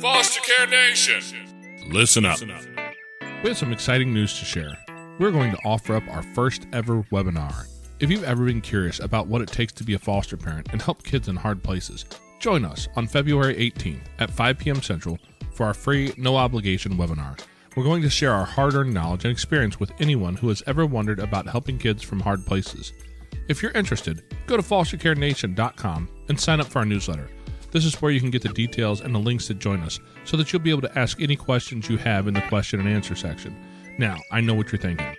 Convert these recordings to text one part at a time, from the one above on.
Foster Care Nation. Listen up. We have some exciting news to share. We're going to offer up our first ever webinar. If you've ever been curious about what it takes to be a foster parent and help kids in hard places, join us on February 18th at 5 p.m. Central for our free, no obligation webinar. We're going to share our hard earned knowledge and experience with anyone who has ever wondered about helping kids from hard places. If you're interested, go to fostercarenation.com and sign up for our newsletter. This is where you can get the details and the links to join us so that you'll be able to ask any questions you have in the question and answer section. Now, I know what you're thinking.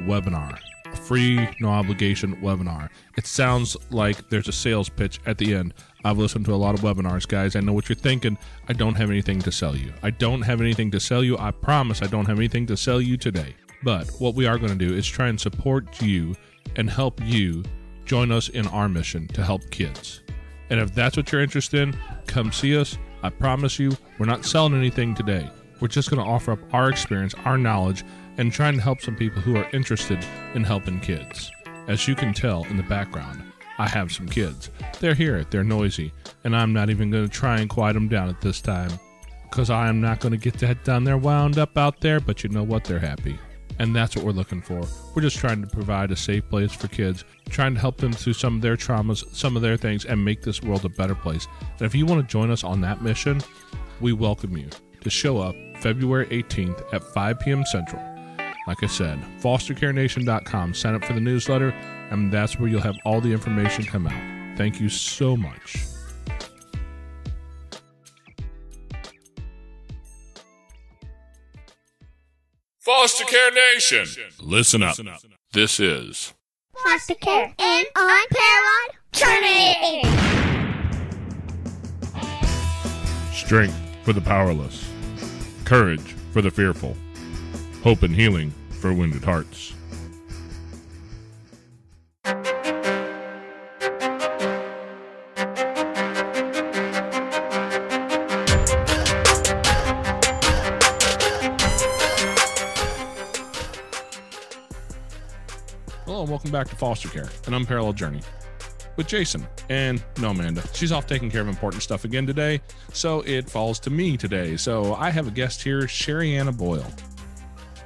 Webinar. A free, no obligation webinar. It sounds like there's a sales pitch at the end. I've listened to a lot of webinars, guys. I know what you're thinking. I don't have anything to sell you. I don't have anything to sell you. I promise I don't have anything to sell you today. But what we are going to do is try and support you and help you join us in our mission to help kids. And if that's what you're interested in, come see us. I promise you, we're not selling anything today. We're just going to offer up our experience, our knowledge, and trying to help some people who are interested in helping kids. As you can tell in the background, I have some kids. They're here, they're noisy, and I'm not even going to try and quiet them down at this time. Because I am not going to get that down there wound up out there, but you know what? They're happy. And that's what we're looking for. We're just trying to provide a safe place for kids, trying to help them through some of their traumas, some of their things, and make this world a better place. And if you want to join us on that mission, we welcome you to show up February 18th at 5 p.m. Central. Like I said, fostercarenation.com. Sign up for the newsletter, and that's where you'll have all the information come out. Thank you so much. Foster Care Nation. Listen up. This is foster care and unparalleled journey. Strength for the powerless, courage for the fearful, hope and healing for wounded hearts. Welcome back to Foster Care, an unparalleled journey with Jason and no Amanda. She's off taking care of important stuff again today, so it falls to me today. So I have a guest here, Sherianna Boyle.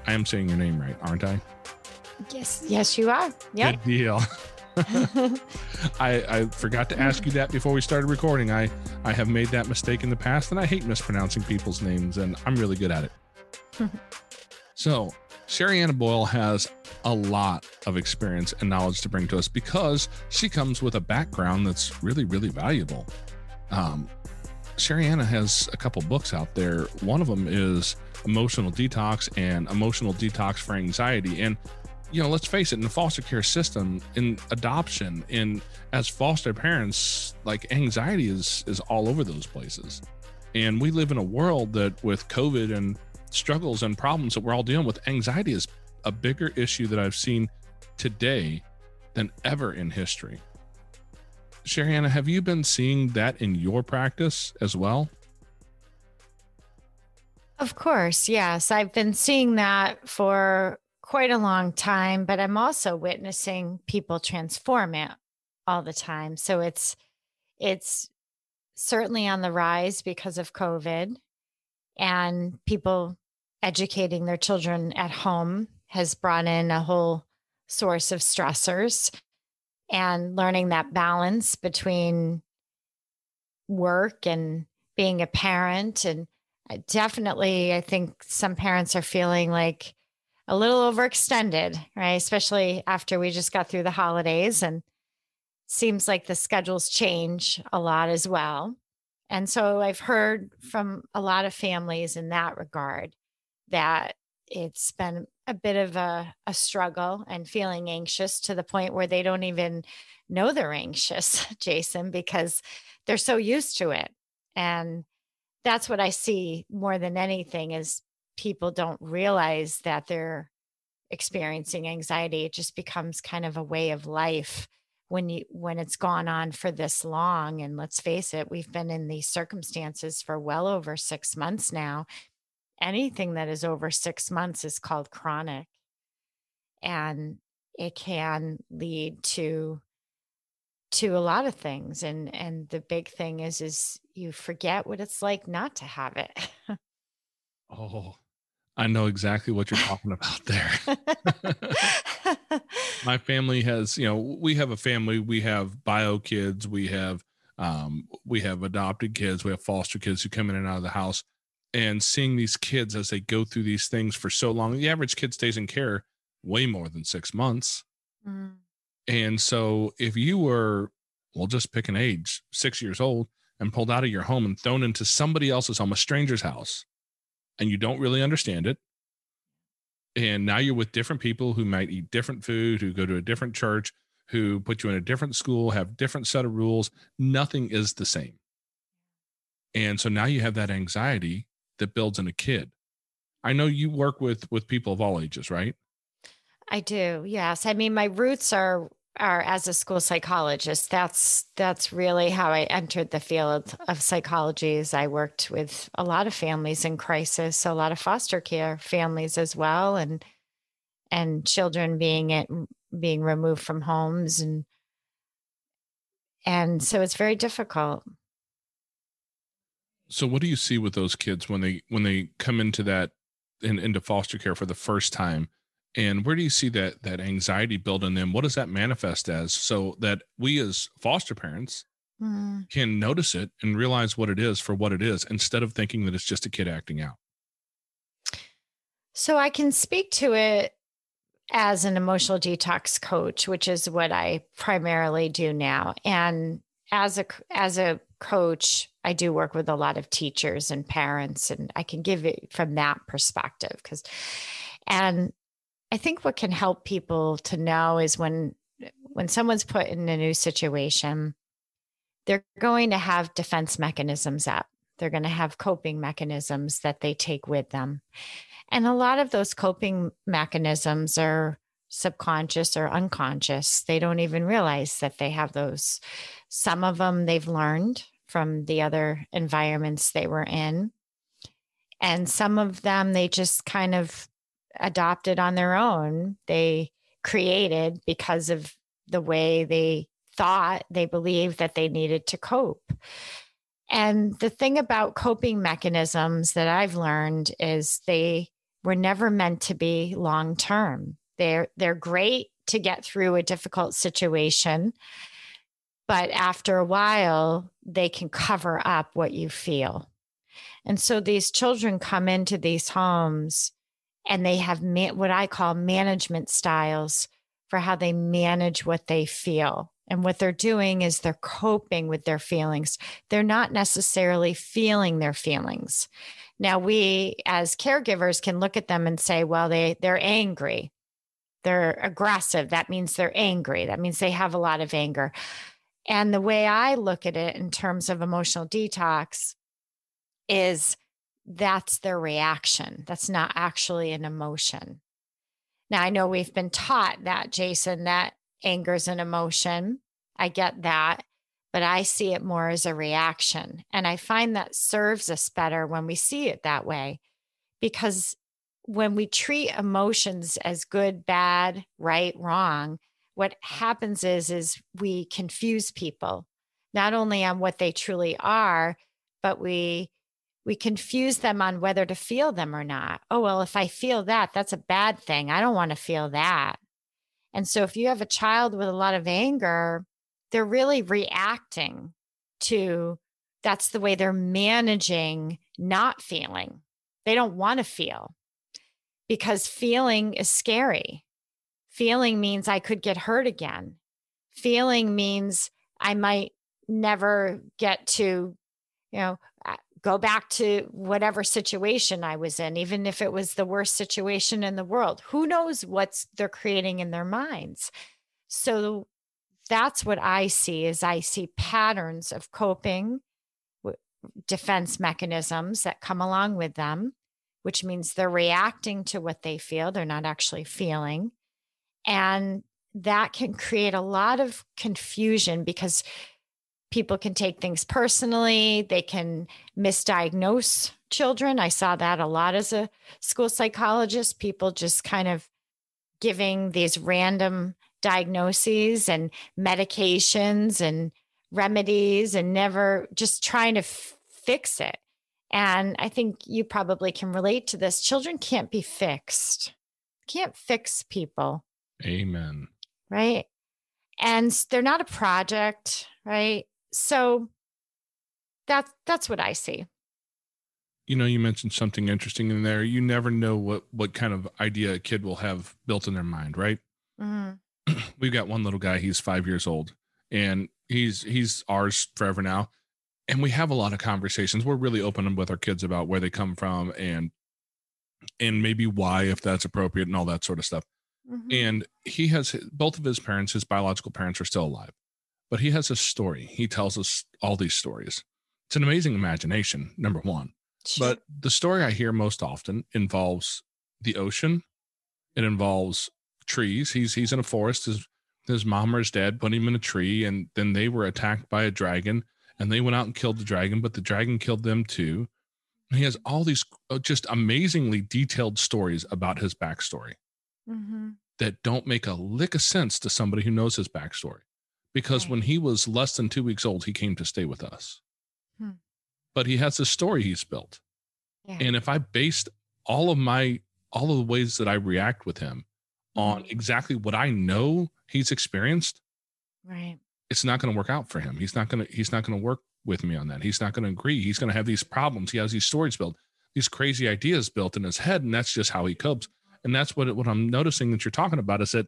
I am saying your name right, aren't I? Yes, yes, you are. Yeah. Good deal. I, I forgot to ask you that before we started recording. I, I have made that mistake in the past, and I hate mispronouncing people's names, and I'm really good at it. so, Sherianna Boyle has a lot of experience and knowledge to bring to us because she comes with a background that's really, really valuable. Um, Sherianna has a couple books out there. One of them is Emotional Detox and Emotional Detox for Anxiety. And, you know, let's face it, in the foster care system, in adoption, in as foster parents, like anxiety is is all over those places. And we live in a world that with COVID and struggles and problems that we're all dealing with, anxiety is a bigger issue that I've seen today than ever in history. Sherianna, have you been seeing that in your practice as well? Of course, yes. I've been seeing that for quite a long time, but I'm also witnessing people transform it all the time. So it's it's certainly on the rise because of COVID and people educating their children at home has brought in a whole source of stressors and learning that balance between work and being a parent. And definitely i think some parents are feeling like a little overextended right? Especially after we just got through the holidays and seems like the schedules change a lot as well and so i've heard from a lot of families in that regard that it's been a bit of a, a struggle and feeling anxious to the point where they don't even know they're anxious, Jason, because they're so used to it. And that's what I see more than anything is people don't realize that they're experiencing anxiety. It just becomes kind of a way of life when you when it's gone on for this long and let's face it we've been in these circumstances for well over 6 months now. Anything that is over six months is called chronic. And it can lead to to a lot of things and and the big thing is is you forget what it's like not to have it. Oh i know exactly what you're talking about there my family has you know we have a family we have bio kids we have um, we have adopted kids we have foster kids who come in and out of the house and seeing these kids as they go through these things for so long the average kid stays in care way more than six months mm. And so if you were, we'll just pick an age, six years old, and pulled out of your home and thrown into somebody else's home, a stranger's house, and you don't really understand it. And now you're with different people who might eat different food, who go to a different church, who put you in a different school, have different set of rules. Nothing is the same. And so now you have that anxiety that builds in a kid. I know you work with with people of all ages, right? I do. Yes. I mean, my roots are are as a school psychologist that's that's really how i entered the field of psychology is i worked with a lot of families in crisis a lot of foster care families as well and and children being it being removed from homes and and so it's very difficult. So what do you see with those kids when they when they come into that in, into foster care for the first time and where do you see that that anxiety build in them? What does that manifest as so that we as foster parents mm. can notice it and realize what it is for what it is instead of thinking that it's just a kid acting out? So i can speak to it as an emotional detox coach which is what i primarily do now. And as a as a coach i do work with a lot of teachers and parents and i can give it from that perspective because and I think what can help people to know is when when someone's put in a new situation, they're going to have defense mechanisms up. They're going to have coping mechanisms that they take with them. And a lot of those coping mechanisms are subconscious or unconscious. They don't even realize that they have those. Some of them they've learned from the other environments they were in. And some of them they just kind of adopted on their own. They created because of the way they thought they believed that they needed to cope. And the thing about coping mechanisms that I've learned is they were never meant to be long term. They're they're great to get through a difficult situation, but after a while they can cover up what you feel. And so these children come into these homes and they have ma- what I call management styles for how they manage what they feel. And what they're doing is they're coping with their feelings. They're not necessarily feeling their feelings. Now, we as caregivers can look at them and say, well, they, they're angry. They're aggressive. That means they're angry. That means they have a lot of anger. And the way I look at it in terms of emotional detox is that's their reaction. That's not actually an emotion. Now, I know we've been taught that, Jason, that anger is an emotion. I get that, but I see it more as a reaction. And I find that serves us better when we see it that way because when we treat emotions as good, bad, right, wrong, what happens is is we confuse people not only on what they truly are, but we we confuse them on whether to feel them or not. Oh, well, if I feel that, that's a bad thing. I don't want to feel that. And so if you have a child with a lot of anger, they're really reacting to that's the way they're managing not feeling. They don't want to feel because feeling is scary. Feeling means I could get hurt again. Feeling means I might never get to, you know, go back to whatever situation I was in, even if it was the worst situation in the world. Who knows what's they're creating in their minds? So that's what I see is I see patterns of coping defense mechanisms that come along with them, which means they're reacting to what they feel, they're not actually feeling. And that can create a lot of confusion because people can take things personally, they can misdiagnose children. I saw that a lot as a school psychologist, people just kind of giving these random diagnoses and medications and remedies and never just trying to f- fix it. And I think you probably can relate to this. Children can't be fixed, can't fix people. Amen. Right. And they're not a project, right? So that's that's what I see. You know, you mentioned something interesting in there. You never know what what kind of idea a kid will have built in their mind, right? Mm-hmm. We've got one little guy. He's five years old, and he's he's ours forever now. And we have a lot of conversations. We're really open with our kids about where they come from and and maybe why, if that's appropriate, and all that sort of stuff. Mm-hmm. And he has both of his parents, his biological parents, are still alive, but he has a story. He tells us all these stories. It's an amazing imagination, number one. But the story I hear most often involves the ocean. It involves trees. He's he's in a forest. His his mom or his dad put him in a tree, and then they were attacked by a dragon, and they went out and killed the dragon, but the dragon killed them too. And he has all these uh, just amazingly detailed stories about his backstory mm-hmm. that don't make a lick of sense to somebody who knows his backstory. Because Right. when he was less than two weeks old, he came to stay with us. Hmm. But he has a story he's built. Yeah. And if I based all of my all of the ways that I react with him on Mhm. exactly what I know he's experienced, right. it's not going to work out for him. He's not going to he's not going to work with me on that. He's not going to agree. He's going to have these problems. He has these stories built, these crazy ideas built in his head, and that's just how he copes. And that's what what I'm noticing that you're talking about is that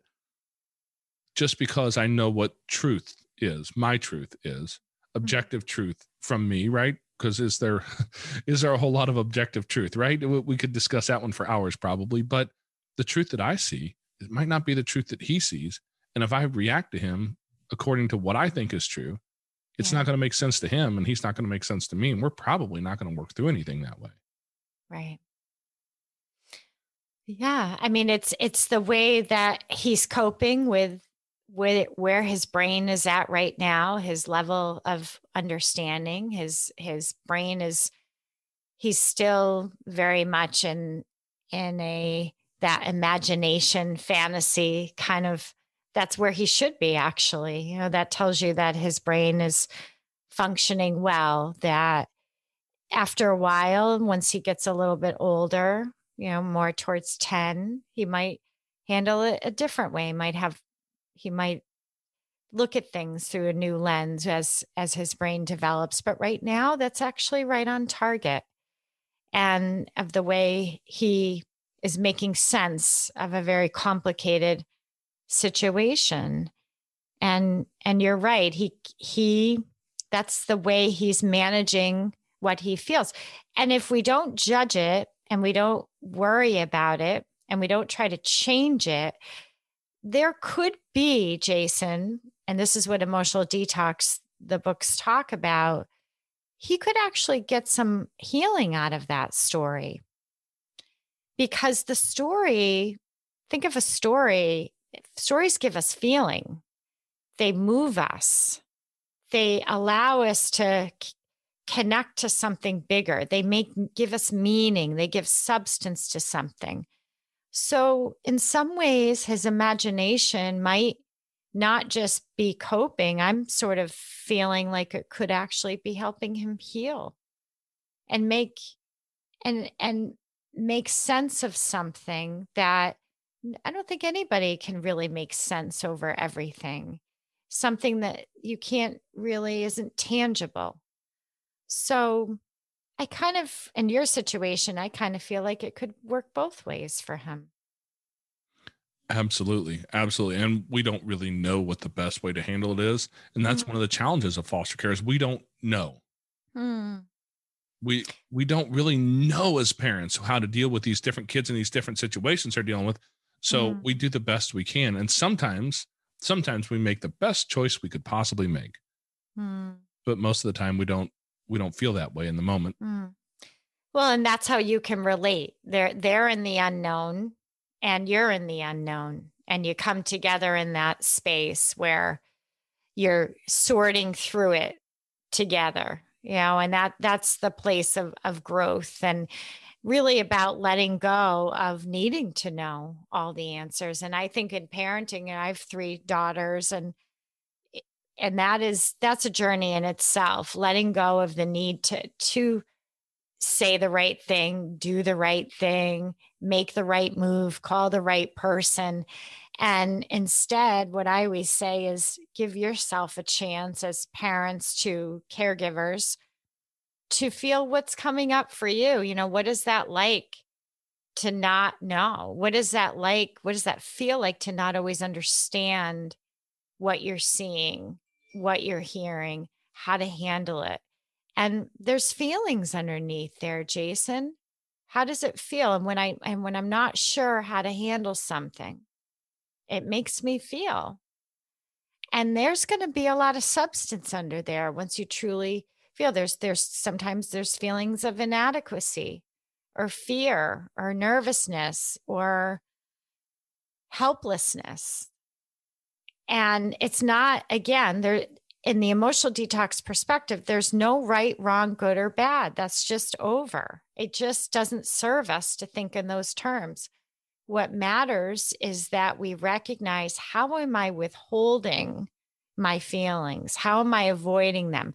just because I know what truth is, my truth is mm-hmm. objective truth from me, right? Because is there is there a whole lot of objective truth, right? We, we could discuss that one for hours probably, but the truth that I see it might not be the truth that he sees. And if I react to him according to what I think is true, it's Yeah. not going to make sense to him and he's not going to make sense to me. And we're probably not going to work through anything that way. Right. Yeah, I mean it's it's the way that he's coping with with where his brain is at right now, his level of understanding, his his brain is he's still very much in in a that imagination fantasy kind of that's where he should be actually. You know, that tells you that his brain is functioning well, that after a while, once he gets a little bit older, you know, more towards 10, he might handle it a different way. Might have, he might look at things through a new lens as as his brain develops. But right now, that's actually right on target. And of the way he is making sense of a very complicated situation. And and you're right. He he that's the way he's managing what he feels. And if we don't judge it and we don't worry about it and we don't try to change it, there could be, Jason, and this is what emotional detox, the books talk about, he could actually get some healing out of that story. Because the story, think of a story, stories give us feeling, they move us, they allow us to connect to something bigger. They make give us meaning, they give substance to something. So, in some ways, his imagination might not just be coping. I'm sort of feeling like it could actually be helping him heal and make and and make sense of something that I don't think anybody can really make sense over everything. Something that you can't really isn't tangible. So I kind of, in your situation, I kind of feel like it could work both ways for him. Absolutely. Absolutely. And we don't really know what the best way to handle it is. And that's Mhm. one of the challenges of foster care is we don't know. Hmm. We we don't really know as parents how to deal with these different kids in these different situations they're dealing with. So Mhm. we do the best we can. And sometimes sometimes we make the best choice we could possibly make. Hmm. But most of the time we don't we don't feel that way in the moment. Hmm. Well, and that's how you can relate. They're they're in the unknown and you're in the unknown. And you come together in that space where you're sorting through it together. you know, and that that's the place of of growth and really about letting go of needing to know all the answers. And I think in parenting, and I have three daughters and and that is that's a journey in itself, letting go of the need to to say the right thing, do the right thing, make the right move, call the right person. And instead, what I always say is give yourself a chance as parents to caregivers to feel what's coming up for you. You know, what is that like to not know? What is that like? What does that feel like to not always understand what you're seeing, what you're hearing, how to handle it? And there's feelings underneath there, Jason. How does it feel? And when I and when I'm not sure how to handle something, it makes me feel. And there's going to be a lot of substance under there once you truly feel there's there's sometimes there's feelings of inadequacy or fear or nervousness or helplessness and it's not again there in the emotional detox perspective there's no right wrong good or bad. That's just over. It just doesn't serve us to think in those terms. What matters is that we recognize how am i withholding my feelings? How am i avoiding them?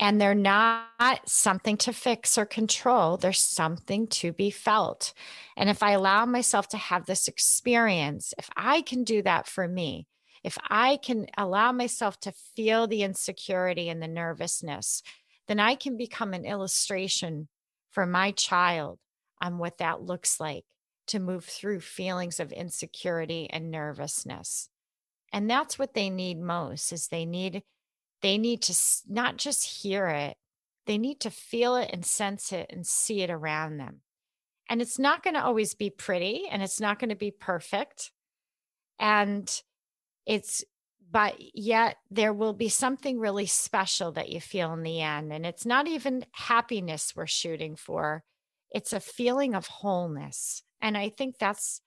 And they're not something to fix or control. They're something to be felt. And if I allow myself to have this experience, if I can do that for me, if I can allow myself to feel the insecurity and the nervousness, then I can become an illustration for my child on what that looks like to move through feelings of insecurity and nervousness. And that's what they need most is they need they need to not just hear it, they need to feel it and sense it and see it around them. And it's not going to always be pretty and it's not going to be perfect. And it's, but yet there will be something really special that you feel in the end. And it's not even happiness we're shooting for, it's a feeling of wholeness. And I think that's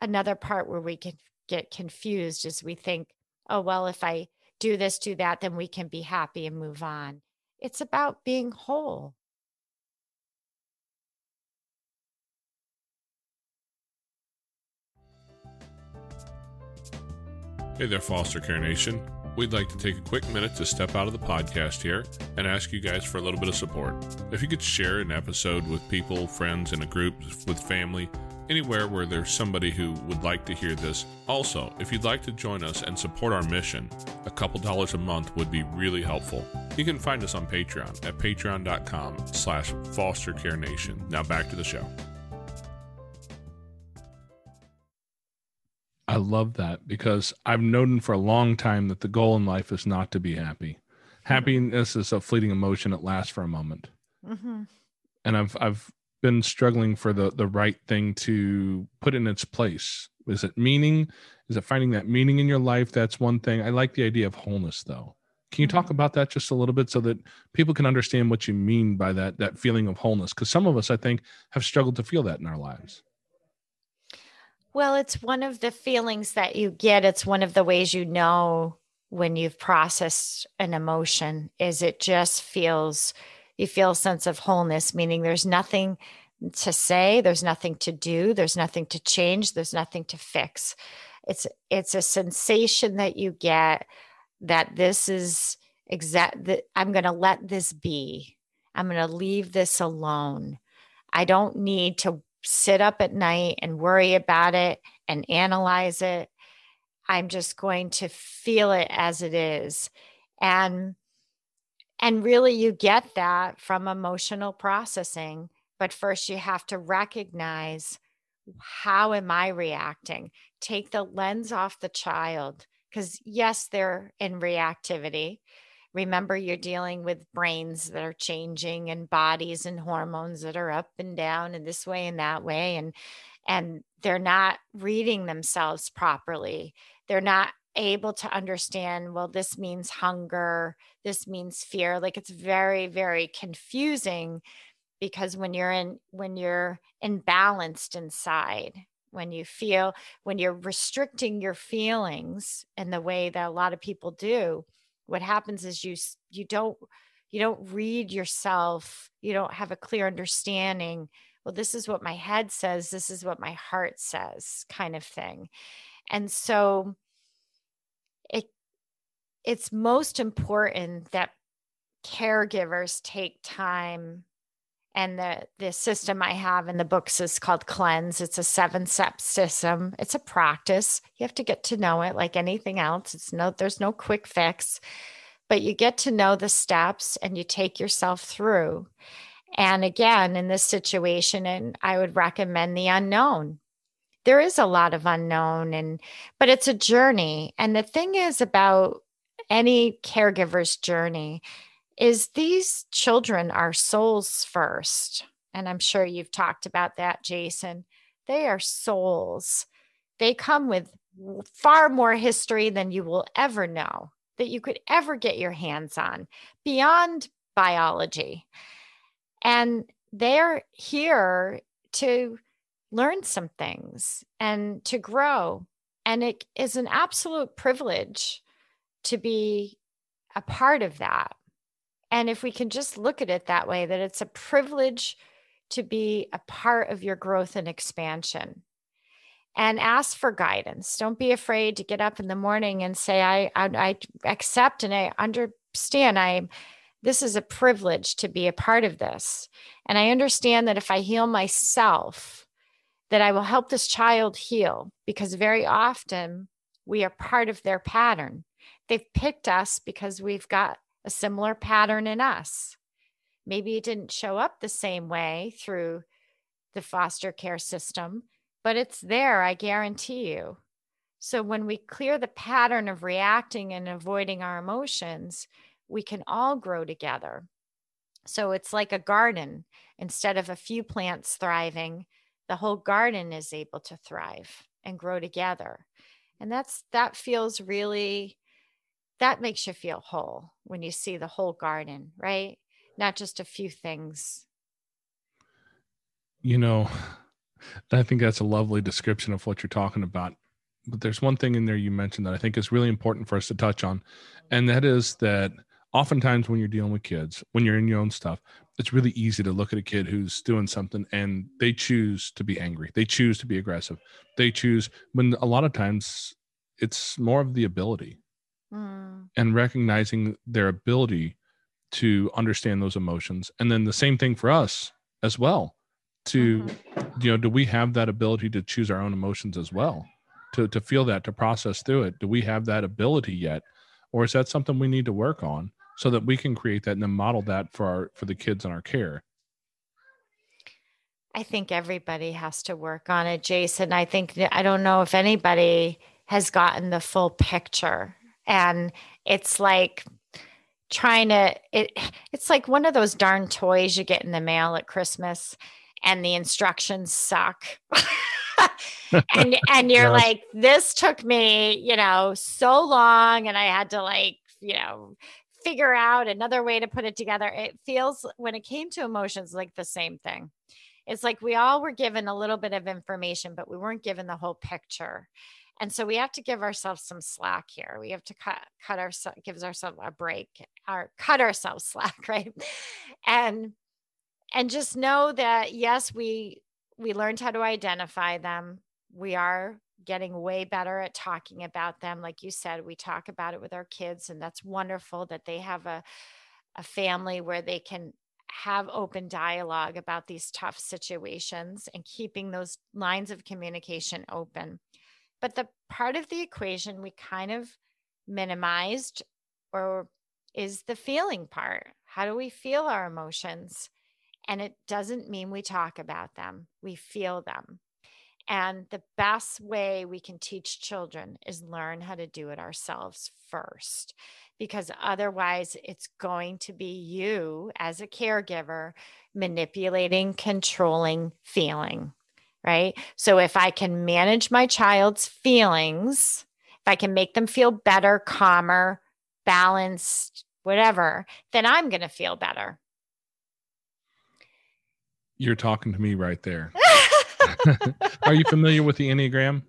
another part where we can get confused as we think, oh, well, if I do this, do that, then we can be happy and move on. It's about being whole. Hey there, Foster Care Nation. We'd like to take a quick minute to step out of the podcast here and ask you guys for a little bit of support. If you could share an episode with people, friends, in a group, with family, anywhere where there's somebody who would like to hear this. Also, if you'd like to join us and support our mission, a couple dollars a month would be really helpful. You can find us on Patreon at patreon.com slash fostercarenation. Now back to the show. I love that because I've known for a long time that the goal in life is not to be happy. Happiness is a fleeting emotion; it lasts for a moment. Mm-hmm. And I've I've been struggling for the the right thing to put in its place. Is it meaning? Is it finding that meaning in your life? That's one thing. I like the idea of wholeness though. Can you talk mm-hmm. about that just a little bit so that people can understand what you mean by that that feeling of wholeness? Because some of us, I think, have struggled to feel that in our lives. Well, it's one of the feelings that you get. It's one of the ways you know when you've processed an emotion is it just feels you feel a sense of wholeness, meaning there's nothing to say, there's nothing to do, there's nothing to change, there's nothing to fix. It's it's a sensation that you get that this is exact that I'm going to let this be. I'm going to leave this alone. I don't need to sit up at night and worry about it and analyze it. I'm just going to feel it as it is. And and really, you get that from emotional processing. But first, you have to recognize how am I reacting? Take the lens off the child. Because, yes, they're in reactivity. Remember, you're dealing with brains that are changing and bodies and hormones that are up and down and this way and that way. And and they're not reading themselves properly. They're not able to understand well this means hunger this means fear like it's very very confusing because when you're in when you're imbalanced inside when you feel when you're restricting your feelings in the way that a lot of people do what happens is you you don't you don't read yourself you don't have a clear understanding well this is what my head says this is what my heart says kind of thing. And so it it's most important that caregivers take time and the the system i have in the books is called cleanse. It's a seven step system. It's a practice. You have to get to know it like anything else. It's no there's no quick fix but you get to know the steps and you take yourself through. And again in this situation and i would recommend the unknown. There is a lot of unknown and but it's a journey. And the thing is about any caregiver's journey is these children are souls first and i'm sure you've talked about that jason they are souls they come with far more history than you will ever know that you could ever get your hands on beyond biology and they're here to learn some things and to grow. And it is an absolute privilege to be a part of that. And if we can just look at it that way, that it's a privilege to be a part of your growth and expansion. And ask for guidance. Don't be afraid to get up in the morning and say, I, I, I accept and I understand I this is a privilege to be a part of this. And I understand that if I heal myself, that I will help this child heal because very often we are part of their pattern. They've picked us because we've got a similar pattern in us. Maybe it didn't show up the same way through the foster care system, but it's there, I guarantee you. So when we clear the pattern of reacting and avoiding our emotions, we can all grow together. So it's like a garden. Instead of a few plants thriving, the whole garden is able to thrive and grow together. And that's that feels really that makes you feel whole when you see the whole garden, right? Not just a few things. You know, I think that's a lovely description of what you're talking about. But there's one thing in there you mentioned that I think is really important for us to touch on. And that is that oftentimes when you're dealing with kids, when you're in your own stuff, it's really easy to look at a kid who's doing something and they choose to be angry. They choose to be aggressive. They choose when a lot of times it's more of the ability mm. and recognizing their ability to understand those emotions. And then the same thing for us as well. To mm-hmm. you know, do we have that ability to choose our own emotions as well? To to feel that, to process through it? Do we have that ability yet? Or is that something we need to work on? so that we can create that and then model that for our for the kids in our care i think everybody has to work on it jason i think i don't know if anybody has gotten the full picture and it's like trying to it it's like one of those darn toys you get in the mail at christmas and the instructions suck and and you're like this took me you know so long and i had to like you know figure out another way to put it together. It feels when it came to emotions like the same thing. It's like we all were given a little bit of information, but we weren't given the whole picture. And so we have to give ourselves some slack here. We have to cut cut ourselves gives ourselves a break or cut ourselves slack, right? And and just know that yes, we we learned how to identify them. We are getting way better at talking about them. Like you said, we talk about it with our kids, and that's wonderful that they have a, a family where they can have open dialogue about these tough situations and keeping those lines of communication open. But the part of the equation we kind of minimized or is the feeling part. How do we feel our emotions? And it doesn't mean we talk about them, we feel them. And the best way we can teach children is learn how to do it ourselves first, because otherwise, it's going to be you as a caregiver manipulating, controlling, feeling, right? So if I can manage my child's feelings, if I can make them feel better, calmer, balanced, whatever, then I'm going to feel better. You're talking to me right there. Are you familiar with the Enneagram?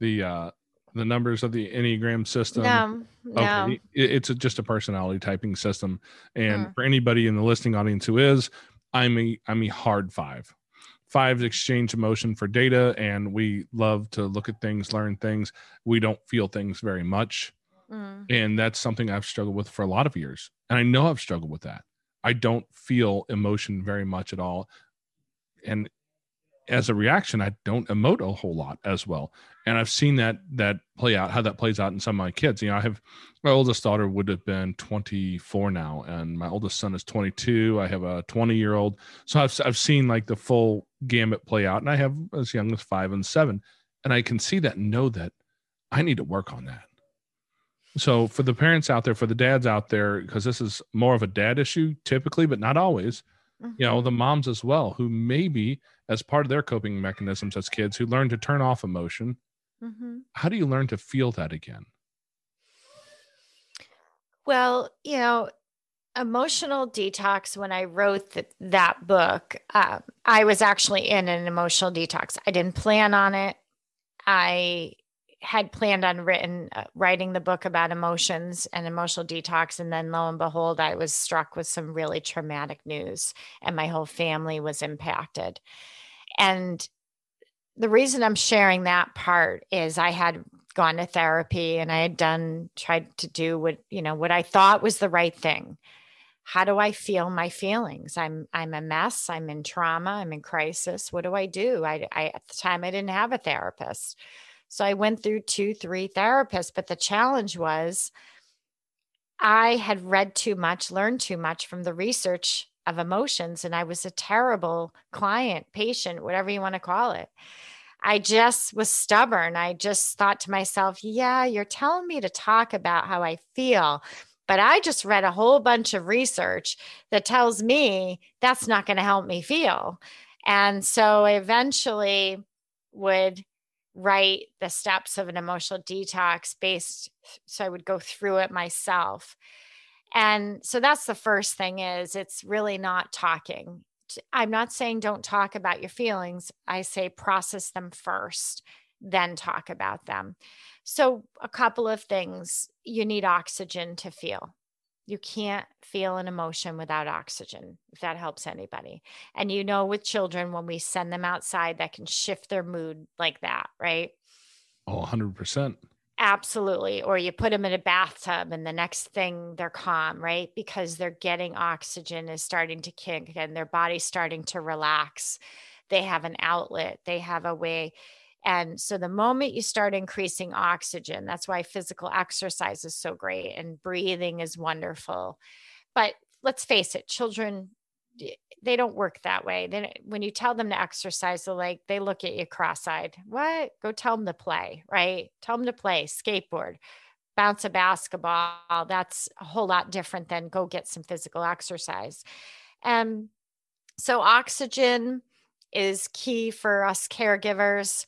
The uh the numbers of the Enneagram system? No, no. Okay, it's a, just a personality typing system. And Mm. for anybody in the listening audience who is, I'm a I'm a hard five. Fives exchange emotion for data, and we love to look at things, learn things. We don't feel things very much, Mm, and that's something I've struggled with for a lot of years. And I know I've struggled with that. I don't feel emotion very much at all, and as a reaction, I don't emote a whole lot as well. And I've seen that that play out, how that plays out in some of my kids. You know, I have my oldest daughter would have been 24 now, and my oldest son is 22. I have a 20 year old, so I've I've seen like the full gamut play out, and I have as young as five and seven, and I can see that and know that I need to work on that. So for the parents out there, for the dads out there, because this is more of a dad issue typically, but not always mm-hmm. you know the moms as well who maybe as part of their coping mechanisms as kids who learn to turn off emotion Mhm. how do you learn to feel that again Well, you know, emotional detox, when I wrote th- that book, uh, I was actually in an emotional detox. I didn't plan on it. I had planned on written, uh, writing the book about emotions and emotional detox. And then lo and behold, I was struck with some really traumatic news, and my whole family was impacted. And the reason I'm sharing that part is I had gone to therapy and I had done tried to do what you know what I thought was the right thing. How do I feel my feelings? I'm I'm a mess. I'm in trauma. I'm in crisis. What do I do? I, I at the time I didn't have a therapist, so I went through two, three therapists. But the challenge was I had read too much, learned too much from the research of emotions, and I was a terrible client, patient, whatever you want to call it. I just was stubborn. I just thought to myself, yeah, you're telling me to talk about how I feel. But I just read a whole bunch of research that tells me that's not going to help me feel. And so eventually would write the steps of an emotional detox based so I would go through it myself. And so that's the first thing is it's really not talking i'm not saying don't talk about your feelings. I say process them first, then talk about them. So, a couple of things you need oxygen to feel. You can't feel an emotion without oxygen, if that helps anybody. And you know, with children, when we send them outside, that can shift their mood like that, right? oh 100% Absolutely. Or you put them in a bathtub and the next thing they're calm, right? Because they're getting oxygen is starting to kick and their body's starting to relax. They have an outlet, they have a way. And so the moment you start increasing oxygen, that's why physical exercise is so great and breathing is wonderful. But let's face it, children they don't work that way. Then when you tell them to exercise, they're like they look at you cross-eyed. What? Go tell them to play, right? Tell them to play skateboard, bounce a basketball. That's a whole lot different than go get some physical exercise. And so oxygen is key for us caregivers.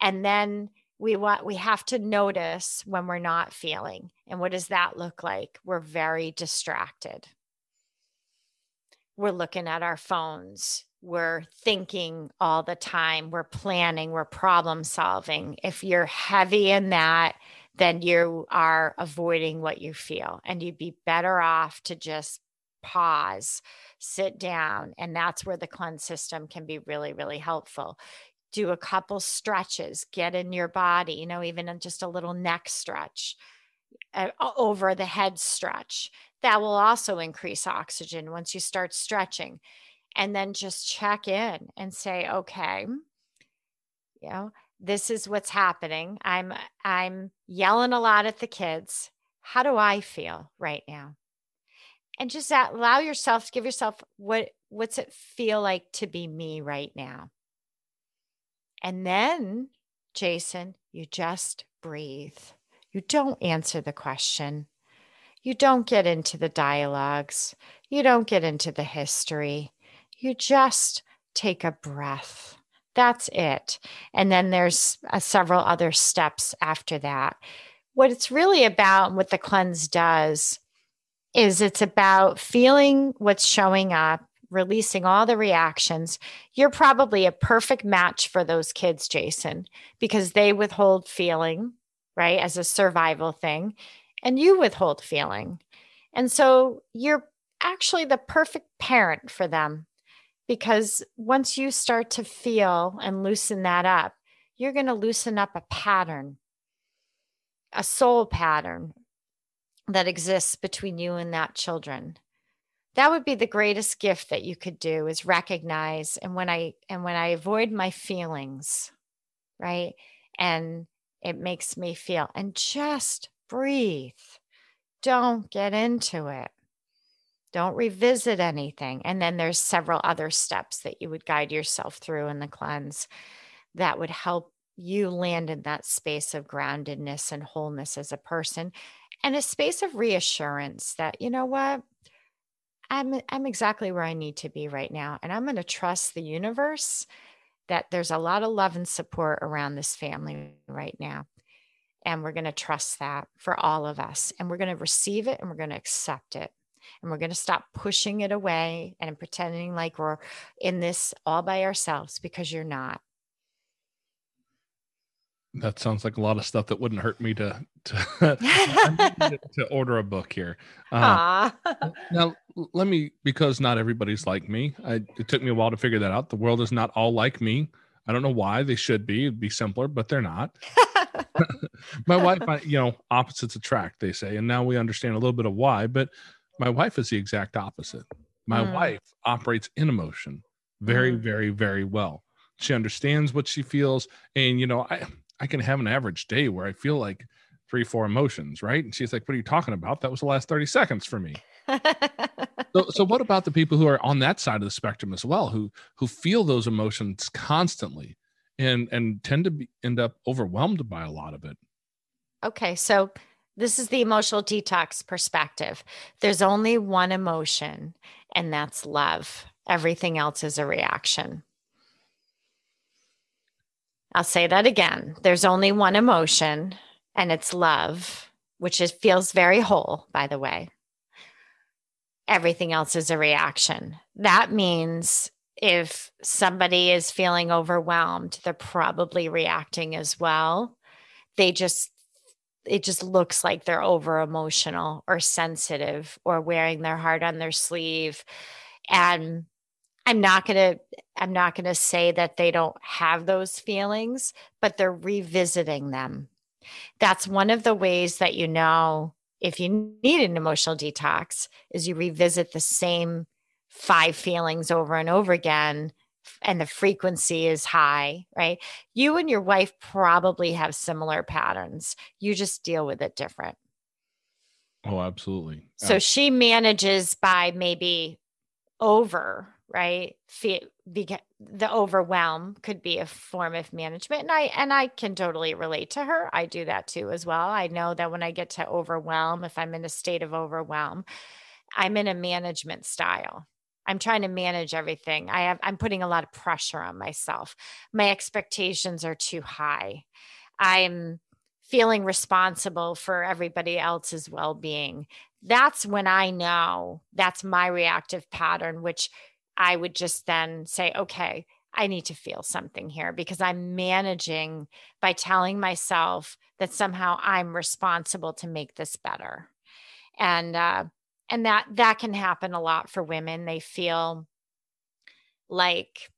And then we want we have to notice when we're not feeling. And what does that look like? We're very distracted we're looking at our phones we're thinking all the time we're planning we're problem solving. If you're heavy in that then you are avoiding what you feel and you'd be better off to just pause sit down and that's where the cleanse system can be really really helpful. Do a couple stretches get in your body you know even just a little neck stretch uh, over the head stretch that will also increase oxygen once you start stretching. And then just check in and say okay you know this is what's happening. I'm i'm yelling a lot at the kids. How do i feel right now? And just allow yourself to give yourself what what's it feel like to be me right now? And then jason you just breathe. You don't answer the question you don't get into the dialogues. You don't get into the history. You just take a breath. That's it. And then there's uh, several other steps after that. What it's really about, what the cleanse does, is it's about feeling what's showing up, releasing all the reactions. You're probably a perfect match for those kids, Jason, because they withhold feeling, right? As a survival thing. And you withhold feeling. And so you're actually the perfect parent for them because once you start to feel and loosen that up, you're going to loosen up a pattern, a soul pattern that exists between you and that children that would be the greatest gift that you could do is recognize and when i and when i avoid my feelings right and it makes me feel and just breathe. Don't get into it. Don't revisit anything. And then there's several other steps that you would guide yourself through in the cleanse that would help you land in that space of groundedness and wholeness as a person and a space of reassurance that you know what? I'm I'm exactly where I need to be right now and I'm going to trust the universe that there's a lot of love and support around this family right now. And we're going to trust that for all of us and we're going to receive it and we're going to accept it. And we're going to stop pushing it away and pretending like we're in this all by ourselves because you're not. That sounds like a lot of stuff that wouldn't hurt me to to, to order a book here. Uh, now, let me because not everybody's like me. I, it took me a while to figure that out. The world is not all like me. I don't know why they should be. It'd be simpler, but they're not. my wife, I, you know, opposites attract. They say, and now we understand a little bit of why. But my wife is the exact opposite. My mm. wife operates in emotion very, mm. very, very well. She understands what she feels, and you know, I I can have an average day where I feel like three, four emotions, right? And she's like, What are you talking about? That was the last 30 seconds for me. so, so what about the people who are on that side of the spectrum as well, who who feel those emotions constantly and and tend to be, end up overwhelmed by a lot of it? Okay, so this is the emotional detox perspective. There's only one emotion, and that's love. Everything else is a reaction. I'll say that again. There's only one emotion, and it's love, which is, feels very whole, by the way. Everything else is a reaction. That means if somebody is feeling overwhelmed, they're probably reacting as well. They just, it just looks like they're over emotional or sensitive or wearing their heart on their sleeve. And I'm not going to I'm not going to say that they don't have those feelings, but they're revisiting them. That's one of the ways that you know if you need an emotional detox is you revisit the same five feelings over and over again and the frequency is high, right? You and your wife probably have similar patterns. You just deal with it different. Oh, absolutely. So she manages by maybe over right the, the overwhelm could be a form of management and i and i can totally relate to her i do that too as well i know that when i get to overwhelm if i'm in a state of overwhelm i'm in a management style i'm trying to manage everything. I have i'm putting a lot of pressure on myself. My expectations are too high. I'm feeling responsible for everybody else's well-being. That's when i know that's my reactive pattern which I would just then say, okay, I need to feel something here because I'm managing by telling myself that somehow I'm responsible to make this better. And uh, and that that can happen a lot for women. They feel like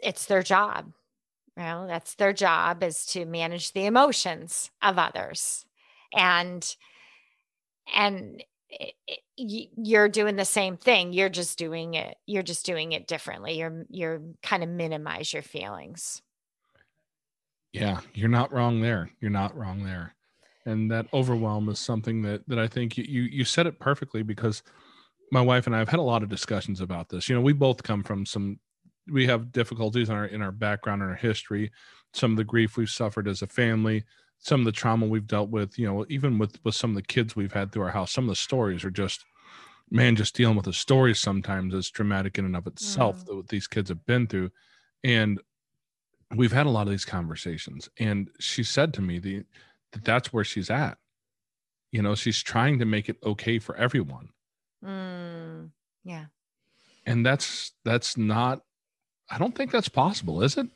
it's their job. You know, that's their job is to manage the emotions of others. And and you're doing the same thing you're just doing it you're just doing it differently you're you're kind of minimize your feelings yeah you're not wrong there you're not wrong there and that overwhelm is something that that i think you you, you said it perfectly because my wife and i have had a lot of discussions about this you know we both come from some we have difficulties in our in our background and our history some of the grief we've suffered as a family some of the trauma we've dealt with, you know, even with with some of the kids we've had through our house, some of the stories are just man, just dealing with the stories sometimes is traumatic in and of itself mm. that these kids have been through. And we've had a lot of these conversations. And she said to me the, that that's where she's at. You know, she's trying to make it okay for everyone. Mm. Yeah. And that's that's not I don't think that's possible, is it?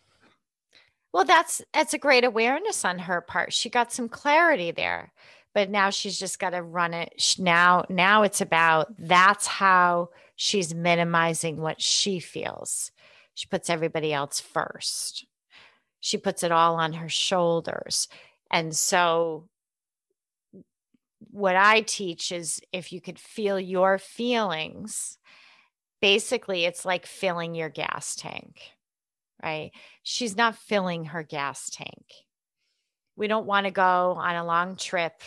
Well, that's that's a great awareness on her part. She got some clarity there. But now she's just got to run it. Now now it's about that's how she's minimizing what she feels. She puts everybody else first. She puts it all on her shoulders. And so what I teach is if you could feel your feelings, basically it's like filling your gas tank right? She's not filling her gas tank. We don't want to go on a long trip,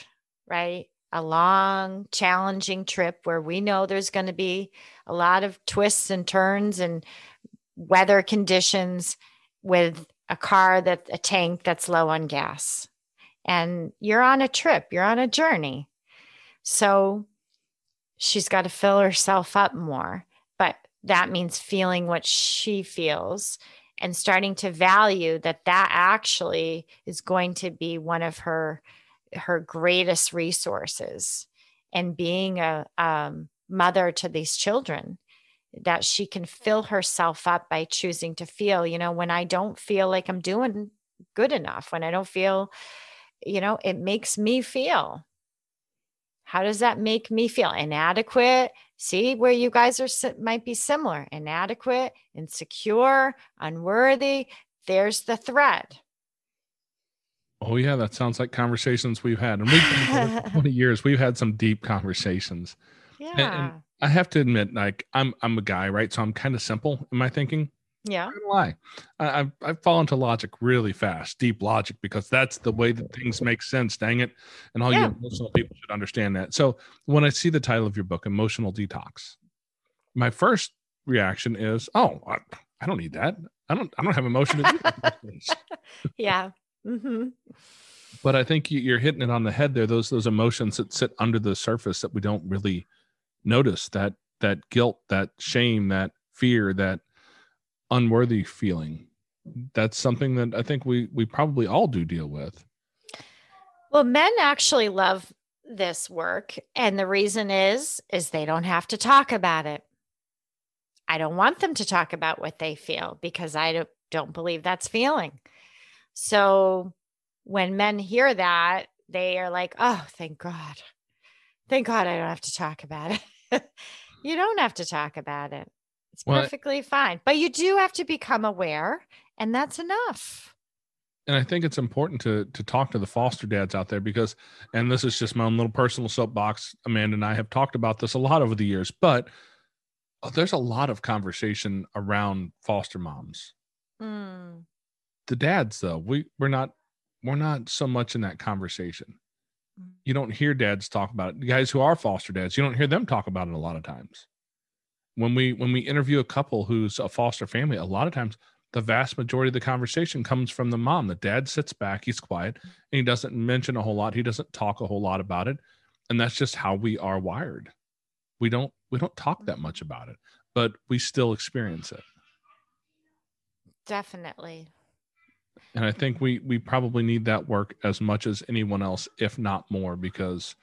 right? A long, challenging trip where we know there's going to be a lot of twists and turns and weather conditions with a car that a tank that's low on gas. And you're on a trip, you're on a journey. So she's got to fill herself up more. But that means feeling what she feels and starting to value that that actually is going to be one of her her greatest resources and being a um, mother to these children that she can fill herself up by choosing to feel you know when i don't feel like i'm doing good enough when i don't feel you know it makes me feel. How does that make me feel? Inadequate? See where you guys are might be similar. Inadequate insecure unworthy. There's the thread. Oh yeah that sounds like conversations we've had. And we've 20 years. We've had some deep conversations. Yeah and, and i have to admit like i'm i'm a guy right? So i'm kind of simple in my thinking yeah. Lie. I, I, I fall into logic really fast, deep logic, because that's the way that things make sense. Dang it! And all yeah. you emotional people should understand that. So when I see the title of your book, "Emotional Detox," my first reaction is, "Oh, I, I don't need that. I don't. I don't have emotion yeah. Mm-hmm. But I think you're hitting it on the head there. Those those emotions that sit under the surface that we don't really notice. That that guilt, that shame, that fear, that unworthy feeling. That's something that i think we we probably all do deal with. Well men actually love this work and the reason is is they don't have to talk about it. I don't want them to talk about what they feel because i don't, don't believe that's feeling. So when men hear that they are like oh thank god. Thank god i don't have to talk about it. You don't have to talk about it it's well, perfectly fine. But you do have to become aware, and that's enough. And I think it's important to to talk to the foster dads out there because, and this is just my own little personal soapbox. Amanda and I have talked about this a lot over the years, but oh, there's a lot of conversation around foster moms. Mm. The dads, though, we we're not we're not so much in that conversation. Mm. You don't hear dads talk about it. The guys who are foster dads, you don't hear them talk about it a lot of times when we when we interview a couple who's a foster family a lot of times the vast majority of the conversation comes from the mom. The dad sits back he's quiet and he doesn't mention a whole lot. He doesn't talk a whole lot about it. And that's just how we are wired. We don't we don't talk that much about it but we still experience it. Definitely. And i think we we probably need that work as much as anyone else if not more because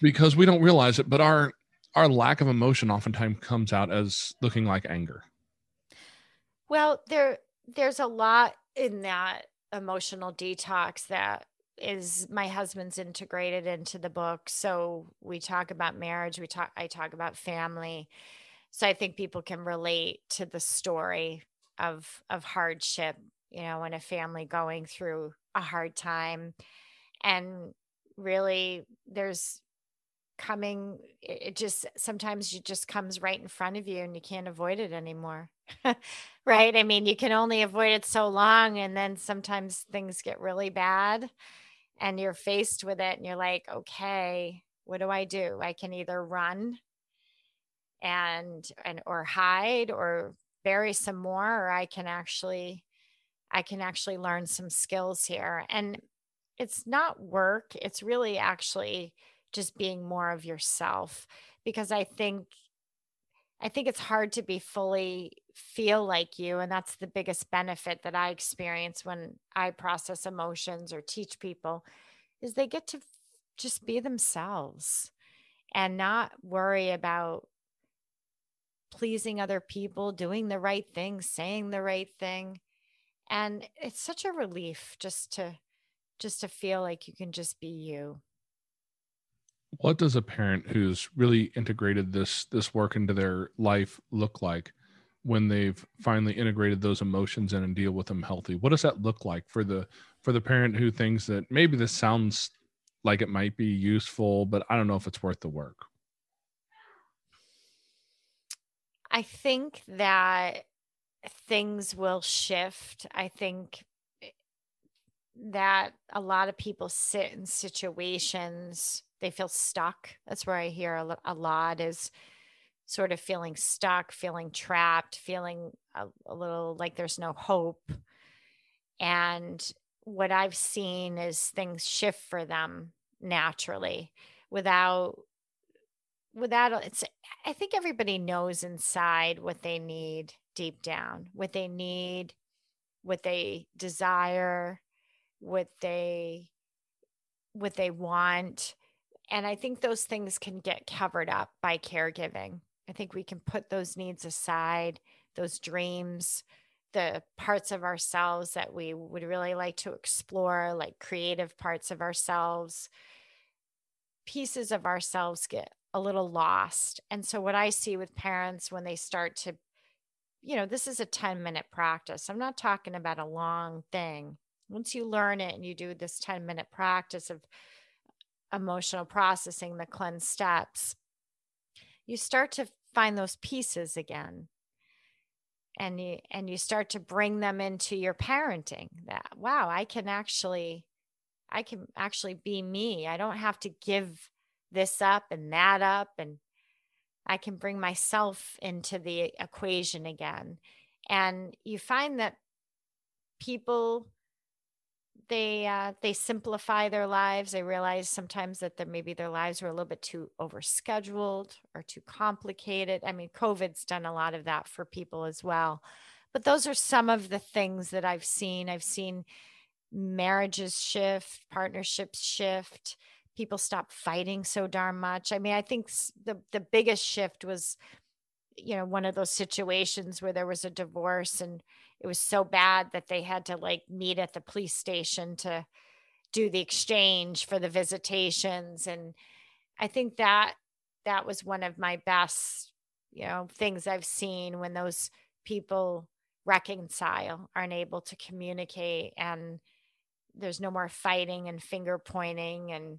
because we don't realize it but our our lack of emotion oftentimes comes out as looking like anger. Well, there there's a lot in that emotional detox that is my husband's integrated into the book. So we talk about marriage, we talk I talk about family. So I think people can relate to the story of of hardship, you know, in a family going through a hard time. And really there's coming it just sometimes it just comes right in front of you and you can't avoid it anymore. Right? I mean you can only avoid it so long and then sometimes things get really bad and you're faced with it and you're like okay what do i do? I can either run and and or hide or bury some more or i can actually i can actually learn some skills here. And it's not work it's really actually just being more of yourself because I think I think it's hard to be fully feel like you and that's the biggest benefit that I experience when I process emotions or teach people is they get to just be themselves and not worry about pleasing other people, doing the right thing, saying the right thing. And it's such a relief just to just to feel like you can just be you what does a parent who's really integrated this this work into their life look like when they've finally integrated those emotions in and deal with them healthy? What does that look like for the for the parent who thinks that maybe this sounds like it might be useful but i don't know if it's worth the work? I think that things will shift. I think that a lot of people sit in situations they feel stuck. That's where i hear a, lot is sort of feeling stuck feeling trapped feeling a, a little like there's no hope. And what i've seen is things shift for them naturally without without it's i think everybody knows inside what they need deep down what they need what they desire what they what they want and i think those things can get covered up by caregiving. I think we can put those needs aside those dreams the parts of ourselves that we would really like to explore like creative parts of ourselves. Pieces of ourselves get a little lost. And so what i see with parents when they start to you know this is a 10 minute practice. I'm not talking about a long thing. Once you learn it and you do this 10 minute practice of emotional processing, the cleanse steps, you start to find those pieces again. And you and you start to bring them into your parenting that wow, I can actually I can actually be me. I don't have to give this up and that up and I can bring myself into the equation again. And you find that people they uh, they simplify their lives. They realize sometimes that there, maybe their lives are a little bit too overscheduled or too complicated. I mean, COVID's done a lot of that for people as well. But those are some of the things that I've seen. I've seen marriages shift, partnerships shift. People stop fighting so darn much. I mean, I think the the biggest shift was, you know, one of those situations where there was a divorce and it was so bad that they had to like meet at the police station to do the exchange for the visitations and i think that that was one of my best you know things i've seen when those people reconcile aren't able to communicate and there's no more fighting and finger pointing and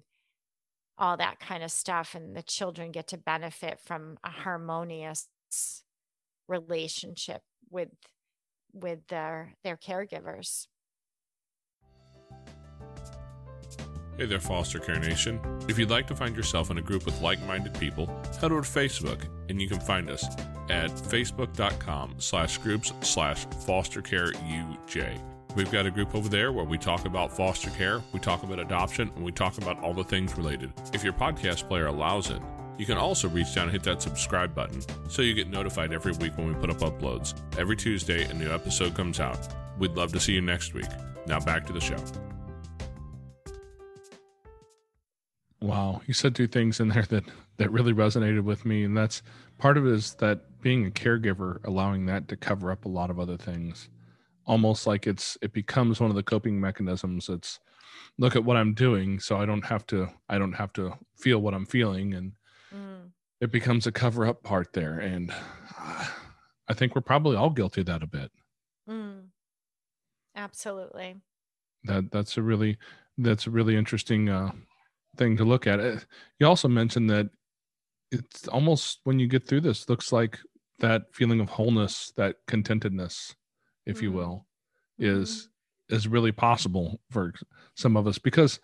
all that kind of stuff and the children get to benefit from a harmonious relationship with with their their caregivers. Hey there, Foster Care Nation. If you'd like to find yourself in a group with like-minded people, head over to Facebook and you can find us at facebook.com slash groups slash foster care UJ. We've got a group over there where we talk about foster care, we talk about adoption, and we talk about all the things related. If your podcast player allows it, you can also reach down and hit that subscribe button so you get notified every week when we put up uploads. Every Tuesday, a new episode comes out. We'd love to see you next week. Now back to the show. Wow, you said two things in there that that really resonated with me, and that's part of it is that being a caregiver, allowing that to cover up a lot of other things, almost like it's it becomes one of the coping mechanisms. It's look at what I'm doing, so I don't have to I don't have to feel what I'm feeling, and. It becomes a cover up part there. And uh, I think we're probably all guilty of that a bit. Mm. Absolutely. That that's a really that's a really interesting uh, thing to look at. Uh, you also mentioned that it's almost when you get through this looks like that feeling of wholeness, that contentedness, if mm. you will, is mm. is really possible for some of us because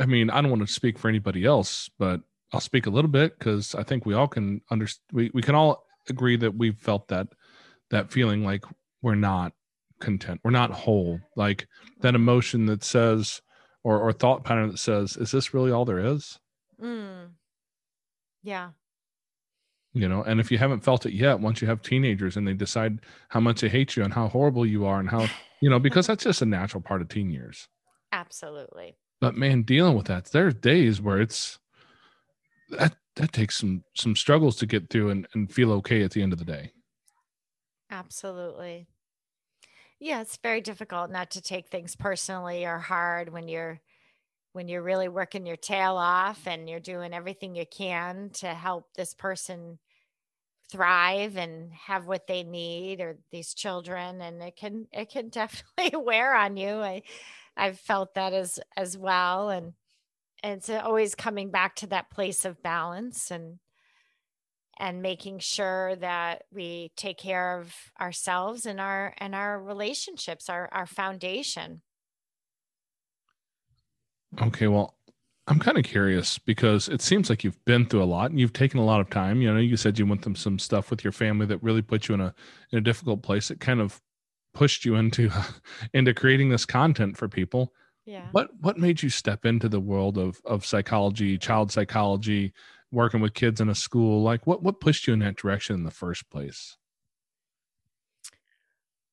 I mean, I don't want to speak for anybody else, but I'll speak a little bit because I think we all can understand. We, we can all agree that we've felt that that feeling like we're not content, we're not whole, like that emotion that says, or or thought pattern that says, "Is this really all there is?" Mm. Yeah. You know, and if you haven't felt it yet, once you have teenagers and they decide how much they hate you and how horrible you are and how you know, because that's just a natural part of teen years. Absolutely. But man, dealing with that, there's days where it's that that takes some some struggles to get through and, and feel okay at the end of the day. Absolutely. Yeah, it's very difficult not to take things personally or hard when you're when you're really working your tail off and you're doing everything you can to help this person thrive and have what they need or these children. And it can it can definitely wear on you. I i've felt that as as well. And it's always coming back to that place of balance and and making sure that we take care of ourselves and our and our relationships our our foundation. Okay well i'm kind of curious because it seems like you've been through a lot and you've taken a lot of time. You know you said you went through some stuff with your family that really put you in a in a difficult place. It kind of pushed you into into creating this content for people yeah. What what made you step into the world of of psychology child psychology working with kids in a school? Like what what pushed you in that direction in the first place?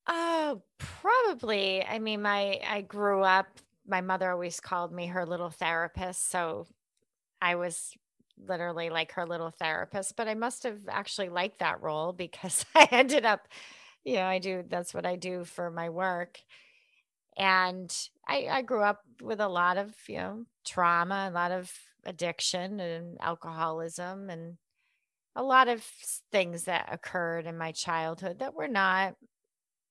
Uh probably. I mean my i grew up my mother always called me her little therapist so i was literally like her little therapist but i must have actually liked that role because i ended up you know i do that's what i do for my work and I, I grew up with a lot of you know trauma a lot of addiction and alcoholism and a lot of things that occurred in my childhood that were not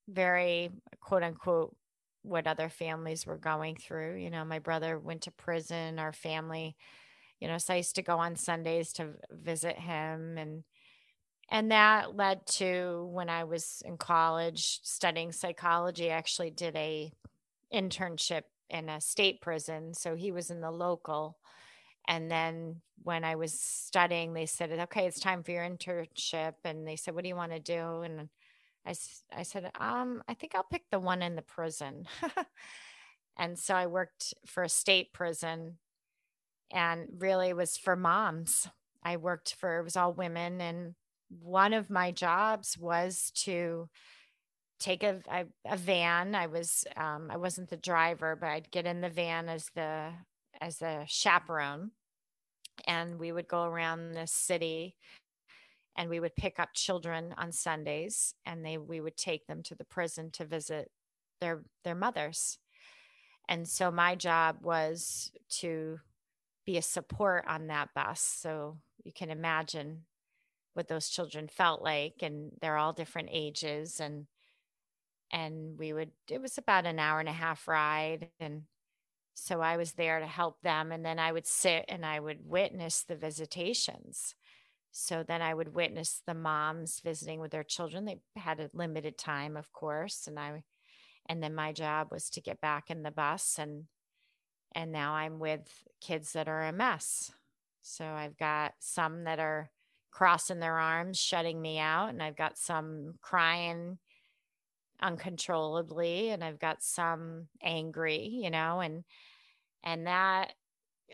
very quote unquote what other families were going through. You know, my brother went to prison, our family, you know, so I used to go on Sundays to visit him and and that led to when I was in college studying psychology, I actually did a internship in a state prison. So he was in the local and then when I was studying, they said, okay, it's time for your internship. And they said, what do you want to do? And I, I said, um, I think I'll pick the one in the prison. and so I worked for a state prison and really was for moms. I worked for, it was all women. And one of my jobs was to take a, a, a van. I was, um, I wasn't the driver, but I'd get in the van as the as a chaperone and we would go around the city and we would pick up children on Sundays and they we would take them to the prison to visit their their mothers. And so my job was to be a support on that bus. So you can imagine what those children felt like and they're all different ages and and we would it was about an hour and a half ride and so I was there to help them. And then I would sit and I would witness the visitations. So then I would witness the moms visiting with their children. They had a limited time, of course. And I, and then my job was to get back in the bus and, and now I'm with kids that are a mess. So I've got some that are crossing their arms, shutting me out. And I've got some crying uncontrollably and I've got some angry, you know, and and that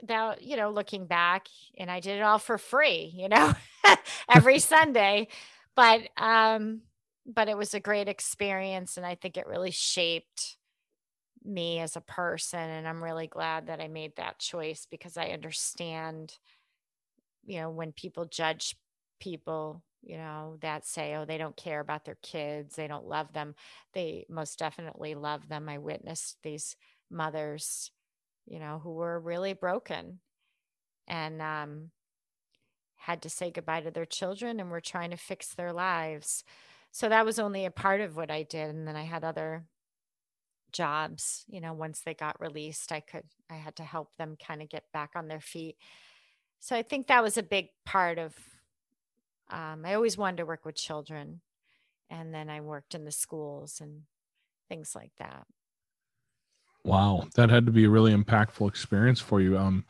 that you know looking back and I did it all for free, you know, every Sunday. But um but it was a great experience and I think it really shaped me as a person and I'm really glad that I made that choice because I understand you know when people judge people you know, that say, oh, they don't care about their kids, they don't love them. They most definitely love them. I witnessed these mothers, you know, who were really broken and um, had to say goodbye to their children and were trying to fix their lives. So that was only a part of what I did. And then I had other jobs, you know, once they got released, I could, I had to help them kind of get back on their feet. So I think that was a big part of um, I always wanted to work with children. And then I worked in the schools and things like that. Wow, that had to be a really impactful experience for you. Um,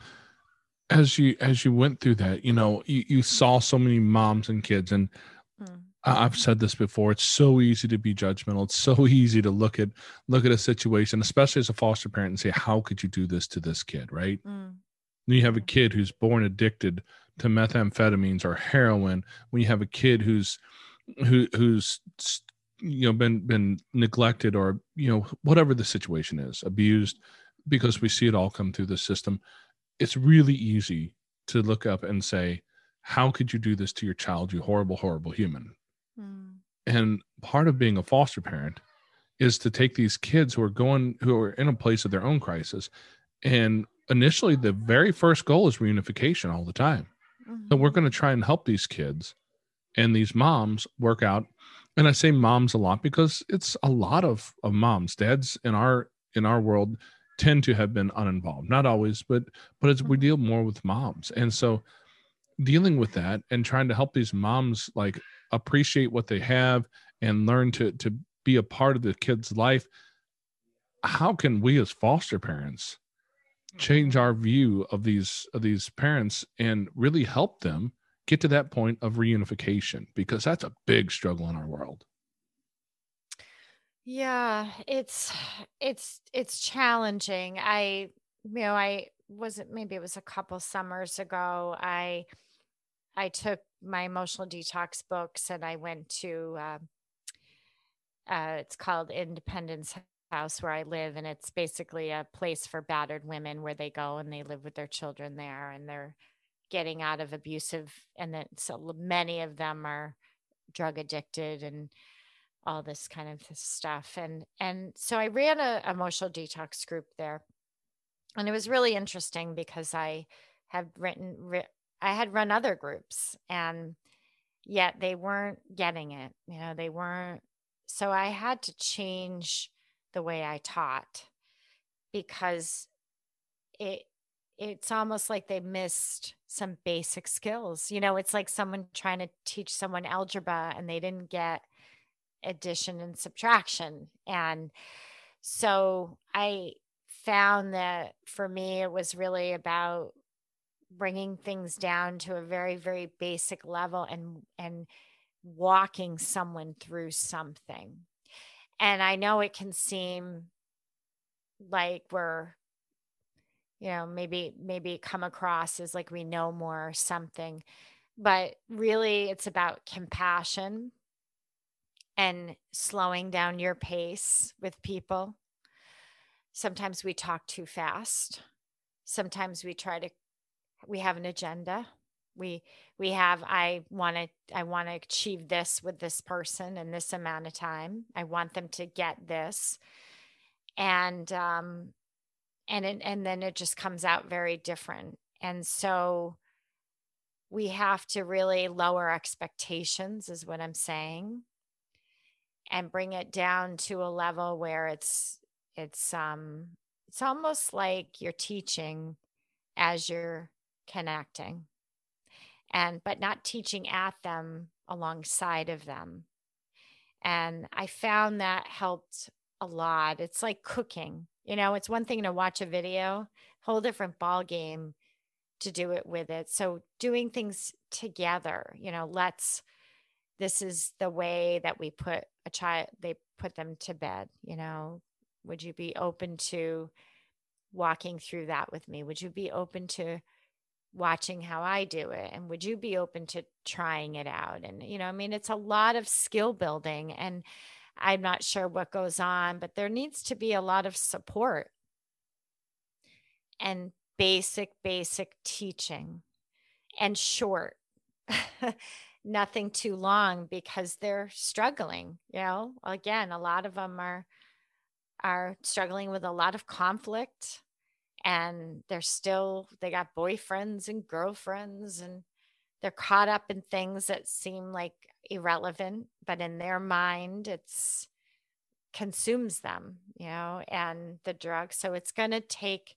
as you as you went through that, you know, you, you saw so many moms and kids, and mm. I've said this before. It's so easy to be judgmental. It's so easy to look at look at a situation, especially as a foster parent, and say, "How could you do this to this kid?" Right? Mm. You have a kid who's born addicted to methamphetamines or heroin when you have a kid who's who who's you know been been neglected or you know whatever the situation is abused because we see it all come through the system it's really easy to look up and say how could you do this to your child you horrible horrible human mm. and part of being a foster parent is to take these kids who are going who are in a place of their own crisis and initially the very first goal is reunification all the time mm-hmm. so we're going to try and help these kids and these moms work out and i say moms a lot because it's a lot of, of moms dads in our in our world tend to have been uninvolved not always but but it's, we mm-hmm. deal more with moms and so dealing with that and trying to help these moms like appreciate what they have and learn to to be a part of the kid's life how can we as foster parents change our view of these of these parents and really help them get to that point of reunification because that's a big struggle in our world. Yeah it's it's it's challenging. I you know i wasn't maybe it was a couple summers ago i i took my emotional detox books and i went to uh, uh, it's called Independence House where I live, and it's basically a place for battered women where they go and they live with their children there, and they're getting out of abusive, and then so many of them are drug addicted and all this kind of stuff, and and so I ran a emotional detox group there, and it was really interesting because I have written, I had run other groups, and yet they weren't getting it. You know, they weren't so I had to change the way I taught because it it's almost like they missed some basic skills. You know, it's like someone trying to teach someone algebra and they didn't get addition and subtraction. And so I found that for me, it was really about bringing things down to a very, very basic level and, and walking someone through something. And I know it can seem like we're you know maybe maybe come across as like we know more or something but really it's about compassion and slowing down your pace with people. Sometimes we talk too fast. Sometimes we try to we have an agenda we we have i want to i want to achieve this with this person in this amount of time. I want them to get this. And um and it, and then it just comes out very different. And so we have to really lower expectations is what i'm saying and bring it down to a level where it's it's um it's almost like you're teaching as you're connecting and but not teaching at them alongside of them. And i found that helped a lot. It's like cooking you know it's one thing to watch a video whole different ball game to do it with it. So doing things together you know let's this is the way that we put a child they put them to bed you know. Would you be open to walking through that with me? Would you be open to watching how I do it and would you be open to trying it out? And you know I mean it's a lot of skill building and I'm not sure what goes on but there needs to be a lot of support and basic basic teaching and short. Nothing too long because they're struggling you know? Again a lot of them are are struggling with a lot of conflict and they're still they got boyfriends and girlfriends and they're caught up in things that seem like irrelevant but in their mind it's consumes them you know and the drug so it's going to take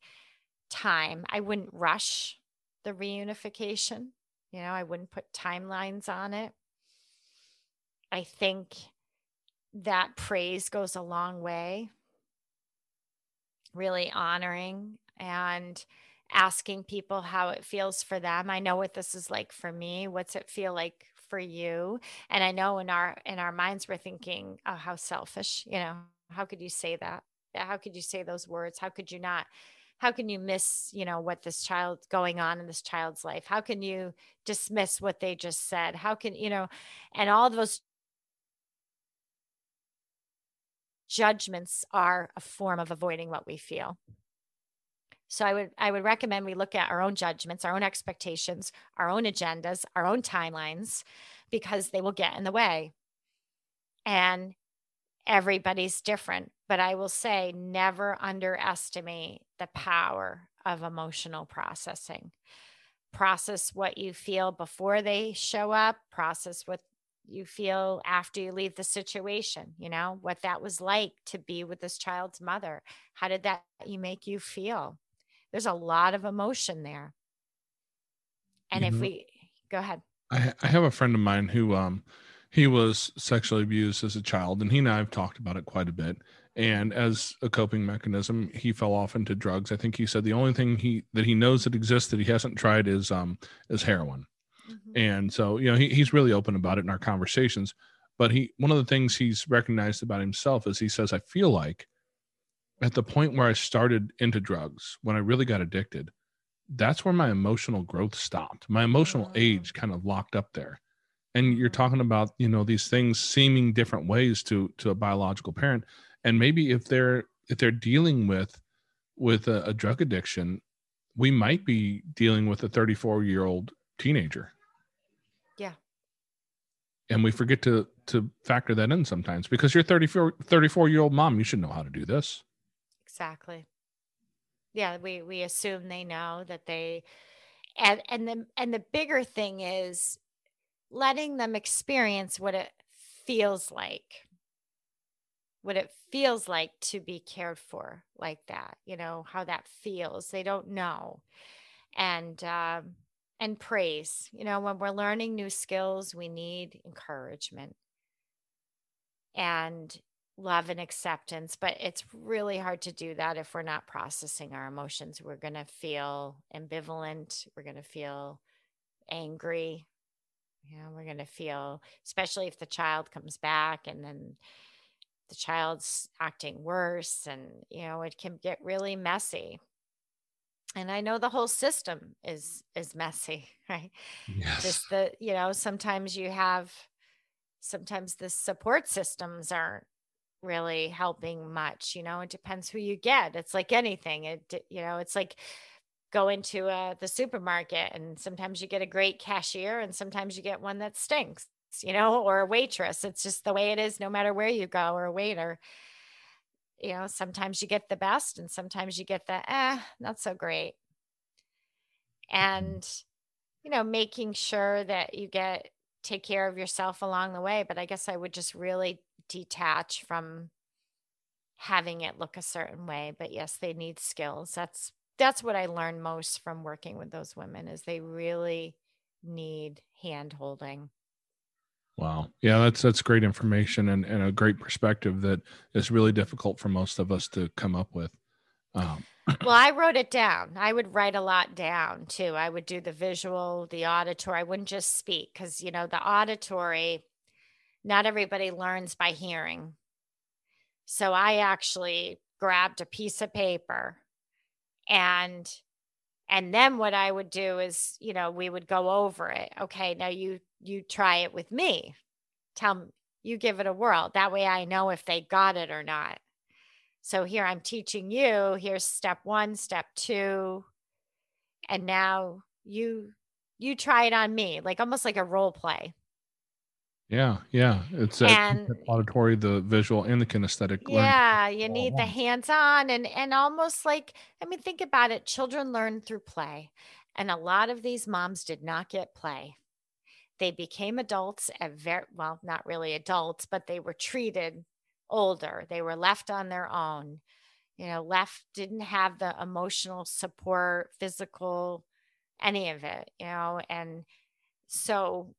time. I wouldn't rush the reunification you know i wouldn't put timelines on it. I think that praise goes a long way really honoring and asking people how it feels for them. I know what this is like for me. What's it feel like for you? And I know in our in our minds we're thinking, "Oh, how selfish." You know, how could you say that? How could you say those words? How could you not how can you miss, you know, what this child's going on in this child's life? How can you dismiss what they just said? How can, you know, and all those judgments are a form of avoiding what we feel. So I would I would recommend we look at our own judgments, our own expectations, our own agendas, our own timelines because they will get in the way. And everybody's different, but I will say never underestimate the power of emotional processing. Process what you feel before they show up, process what you feel after you leave the situation, you know, what that was like to be with this child's mother. How did that you make you feel? There's a lot of emotion there. And if we go ahead. I, I have a friend of mine who um he was sexually abused as a child and he and I have talked about it quite a bit. And as a coping mechanism, he fell off into drugs. I think he said the only thing he that he knows that exists that he hasn't tried is um is heroin. Mm-hmm. And so, you know, he, he's really open about it in our conversations. But he one of the things he's recognized about himself is he says, I feel like at the point where I started into drugs, when I really got addicted, that's where my emotional growth stopped. My emotional age mm. kind of locked up there. And you're talking about, you know, these things seeming different ways to to a biological parent. And maybe if they're if they're dealing with with a, a drug addiction, we might be dealing with a 34 year old teenager. Yeah. And we forget to to factor that in sometimes because you're 34 34 year old mom, you should know how to do this. Exactly. Yeah we we assume they know that they and and the and the bigger thing is letting them experience what it feels like. What it feels like to be cared for like that you know how that feels. They don't know. And um and praise you know when we're learning new skills we need encouragement. And love and acceptance, but it's really hard to do that if we're not processing our emotions. We're going to feel ambivalent, we're going to feel angry. Yeah, we're going to feel, especially if the child comes back and then the child's acting worse, and, you know, it can get really messy. And I know the whole system is is messy, right? Yes. Just the, you know, sometimes you have sometimes the support systems aren't really helping much you know it depends who you get it's like anything it you know it's like going to uh, the supermarket and sometimes you get a great cashier and sometimes you get one that stinks you know or a waitress it's just the way it is no matter where you go or a waiter. You know sometimes you get the best and sometimes you get the eh not so great. And you know making sure that you get take care of yourself along the way but i guess i would just really detach from having it look a certain way but yes they need skills. That's that's what i learned most from working with those women is they really need hand holding. Wow. Yeah that's that's great information and, and a great perspective that is really difficult for most of us to come up with. Um, well i wrote it down. I would write a lot down too. I would do the visual the auditory. I wouldn't just speak because you know the auditory not everybody learns by hearing. So I actually grabbed a piece of paper and and then what I would do is, you know, we would go over it. Okay, now you you try it with me. Tell you give it a whirl. That way I know if they got it or not. So here I'm teaching you, here's step 1, step 2, and now you you try it on me, like almost like a role play. Yeah, yeah. It's and, auditory, the visual, and the kinesthetic. Yeah, you need the hands-on and and almost like I mean, think about it. Children learn through play, and a lot of these moms did not get play. They became adults at very well, not really adults, but they were treated older. They were left on their own. You know, left didn't have the emotional support, physical, any of it. You know, and so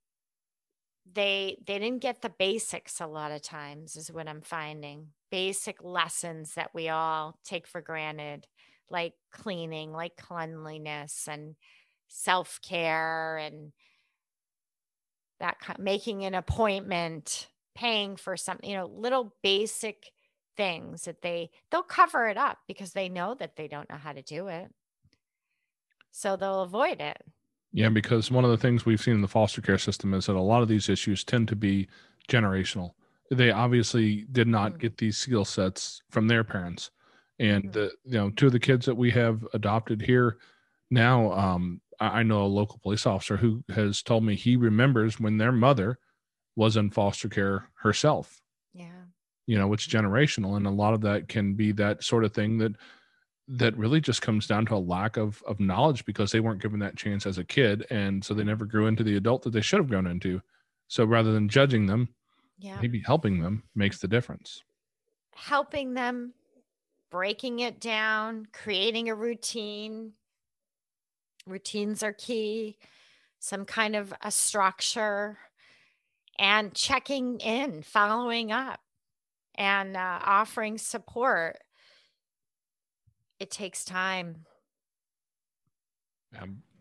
they they didn't get the basics a lot of times is what i'm finding. Basic lessons that we all take for granted like cleaning like cleanliness and self-care and that making an appointment paying for something you know little basic things that they they'll cover it up because they know that they don't know how to do it. So they'll avoid it yeah, because one of the things we've seen in the foster care system is that a lot of these issues tend to be generational. They obviously did not mm. get these skill sets from their parents. And mm-hmm. the you know, two of the kids that we have adopted here now, um, I know a local police officer who has told me he remembers when their mother was in foster care herself. Yeah. you know it's generational and a lot of that can be that sort of thing that that really just comes down to a lack of of knowledge because they weren't given that chance as a kid and so they never grew into the adult that they should have grown into so rather than judging them Yeah. maybe helping them makes the difference Helping them, breaking it down, creating a routine. Routines are key, some kind of a structure, and checking in, following up, and uh, offering support. It takes time.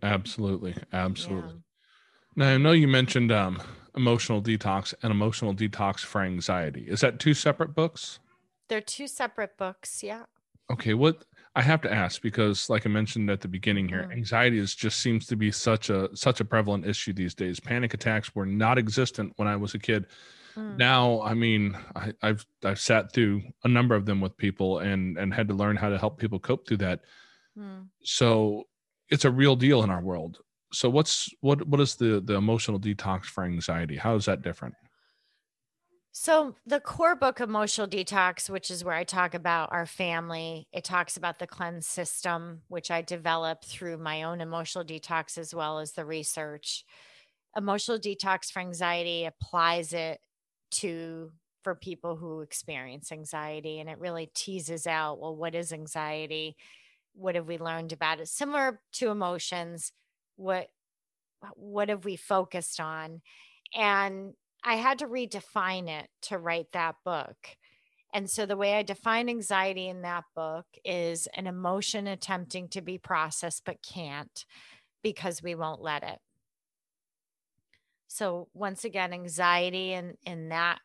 Absolutely absolutely Yeah. now i know you mentioned um emotional detox and emotional detox for anxiety is that two separate books They're two separate books. Yeah. okay what i have to ask because like i mentioned at the beginning here Mm. anxiety is just seems to be such a such a prevalent issue these days panic attacks were not existent when i was a kid Mm. now i mean I, i've i've sat through a number of them with people and and had to learn how to help people cope through that Mm. so it's a real deal in our world so what's what what is the the emotional detox for anxiety how is that different So, the core book, Emotional Detox, which is where I talk about our family, it talks about the cleanse system, which I developed through my own emotional detox as well as the research. Emotional detox for anxiety applies it to for people who experience anxiety and it really teases out well what is anxiety what have we learned about it similar to emotions what what have we focused on and I had to redefine it to write that book. And so the way I define anxiety in that book is an emotion attempting to be processed but can't because we won't let it. So once again, anxiety in, in that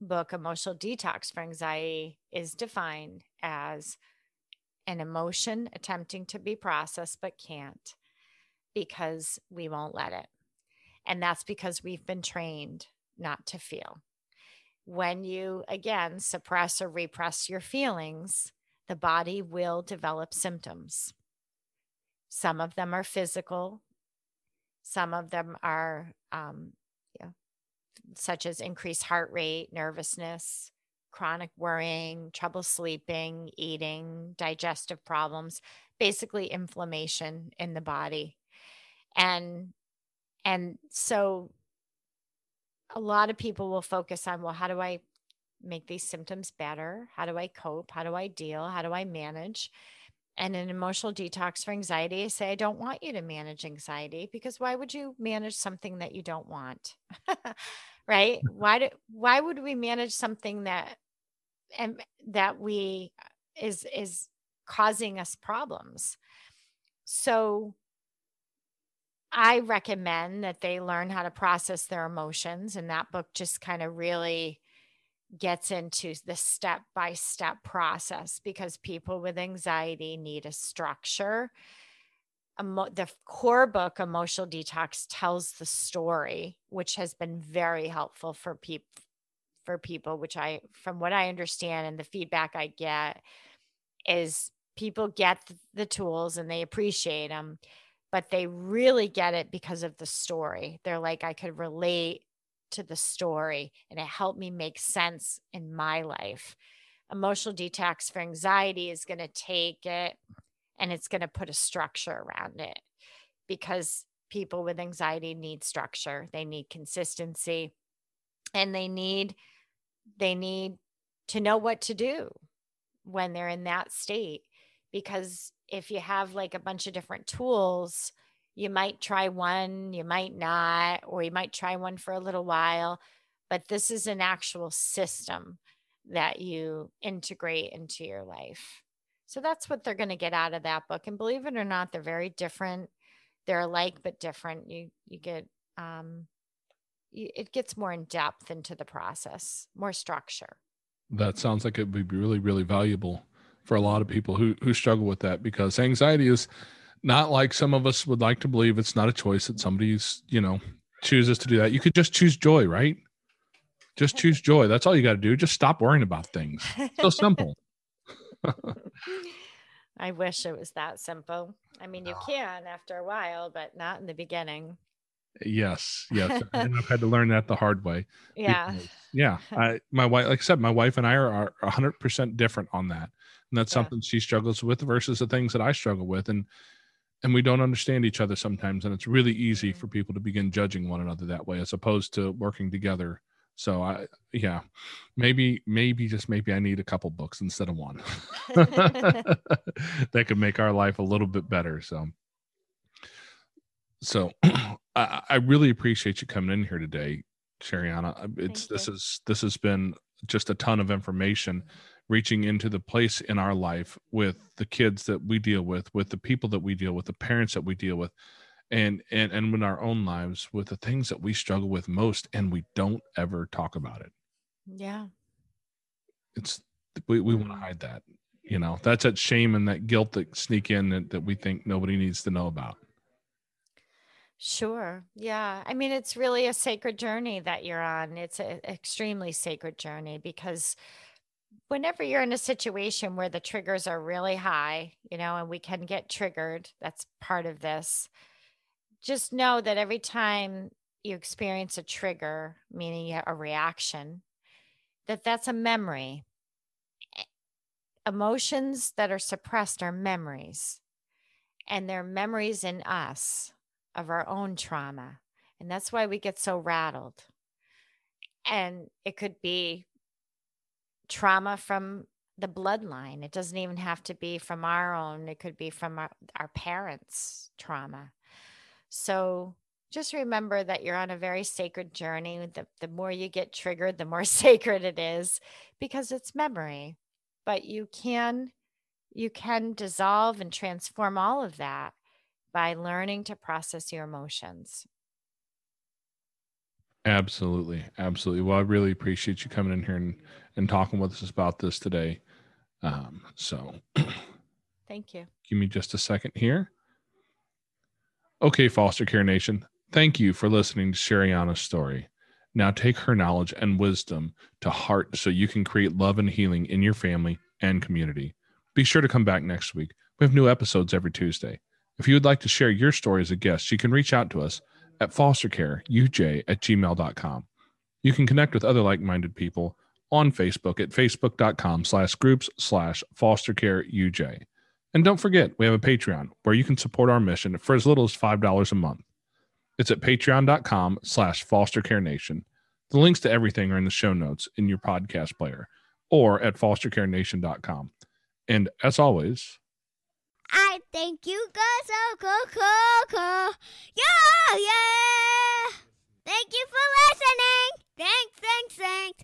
book, Emotional Detox for Anxiety, is defined as an emotion attempting to be processed but can't because we won't let it. And that's because we've been trained not to feel. When you, again, suppress or repress your feelings, the body will develop symptoms. Some of them are physical, some of them are, um, yeah, such as increased heart rate, nervousness, chronic worrying, trouble sleeping, eating, digestive problems, basically inflammation in the body. And and so a lot of people will focus on, well, how do I make these symptoms better? How do I cope? How do I deal? How do I manage? And an emotional detox for anxiety, I say, I don't want you to manage anxiety because why would you manage something that you don't want? right? Mm-hmm. Why do why would we manage something that and that we uh, is is causing us problems? So I recommend that they learn how to process their emotions. And that book just kind of really gets into the step by step process because people with anxiety need a structure. Emo- the core book, Emotional Detox, tells the story, which has been very helpful for people. For people, which I, from what I understand and the feedback I get, is people get the tools and they appreciate them but they really get it because of the story. They're like, I could relate to the story and it helped me make sense in my life. Emotional detox for anxiety is going to take it and it's going to put a structure around it because people with anxiety need structure, they need consistency and they need they need to know what to do when they're in that state because if you have like a bunch of different tools, you might try one, you might not, or you might try one for a little while. But this is an actual system that you integrate into your life. So that's what they're going to get out of that book. And believe it or not, they're very different. They're alike but different. You you get um you, it gets more in depth into the process, more structure. that sounds like it would be really really valuable for a lot of people who who struggle with that because anxiety is not like some of us would like to believe it's not a choice that somebody's you know chooses to do that you could just choose joy right just choose joy that's all you got to do just stop worrying about things so simple I wish it was that simple. I mean, you can after a while, but not in the beginning. Yes, yes, and I've had to learn that the hard way. Yeah. because- yeah. I, my wife, like I said, my wife and I are hundred percent different on that, and that's Yeah. something she struggles with versus the things that I struggle with, and and we don't understand each other sometimes, and it's really easy mm-hmm. for people to begin judging one another that way, as opposed to working together. So I, yeah, maybe, maybe just maybe I need a couple books instead of one. that could make our life a little bit better. So, so I, I really appreciate you coming in here today, Sherianna. It's Thank this you. is this has been just a ton of information reaching into the place in our life with the kids that we deal with with the people that we deal with the parents that we deal with and and and in our own lives with the things that we struggle with most and we don't ever talk about it yeah. it's we, we want to Mm. hide that you know that's that shame and that guilt that sneak in that, that we think nobody needs to know about Sure. Yeah. I mean, it's really a sacred journey that you're on. It's an extremely sacred journey because whenever you're in a situation where the triggers are really high, you know, and we can get triggered, that's part of this. Just know that every time you experience a trigger, meaning a reaction, that that's a memory. Emotions that are suppressed are memories, and they're memories in us of our own trauma. And that's why we get so rattled. And it could be trauma from the bloodline. It doesn't even have to be from our own, it could be from our, our parents' trauma. So just remember that you're on a very sacred journey. The, the more you get triggered, the more sacred it is because it's memory. But you can you can dissolve and transform all of that by learning to process your emotions. absolutely absolutely well i really appreciate you coming in here and, and talking with us about this today. Um, so Thank you. give me just a second here. Okay foster care nation thank you for listening to Sherianna's story. Now take her knowledge and wisdom to heart so you can create love and healing in your family and community. Be sure to come back next week. We have new episodes every tuesday. If you would like to share your story as a guest you can reach out to us at fostercareuj at gmail.com you can connect with other like-minded people on facebook at facebook.com slash groups slash fostercareuj and don't forget, we have a Patreon where you can support our mission for as little as $5 a month. It's at patreon.com slash foster care nation. The links to everything are in the show notes in your podcast player or at fostercarenation.com. And as always, I think you got so cool, cool, cool. Yeah, yeah. Thank you for listening. Thanks, thanks, thanks.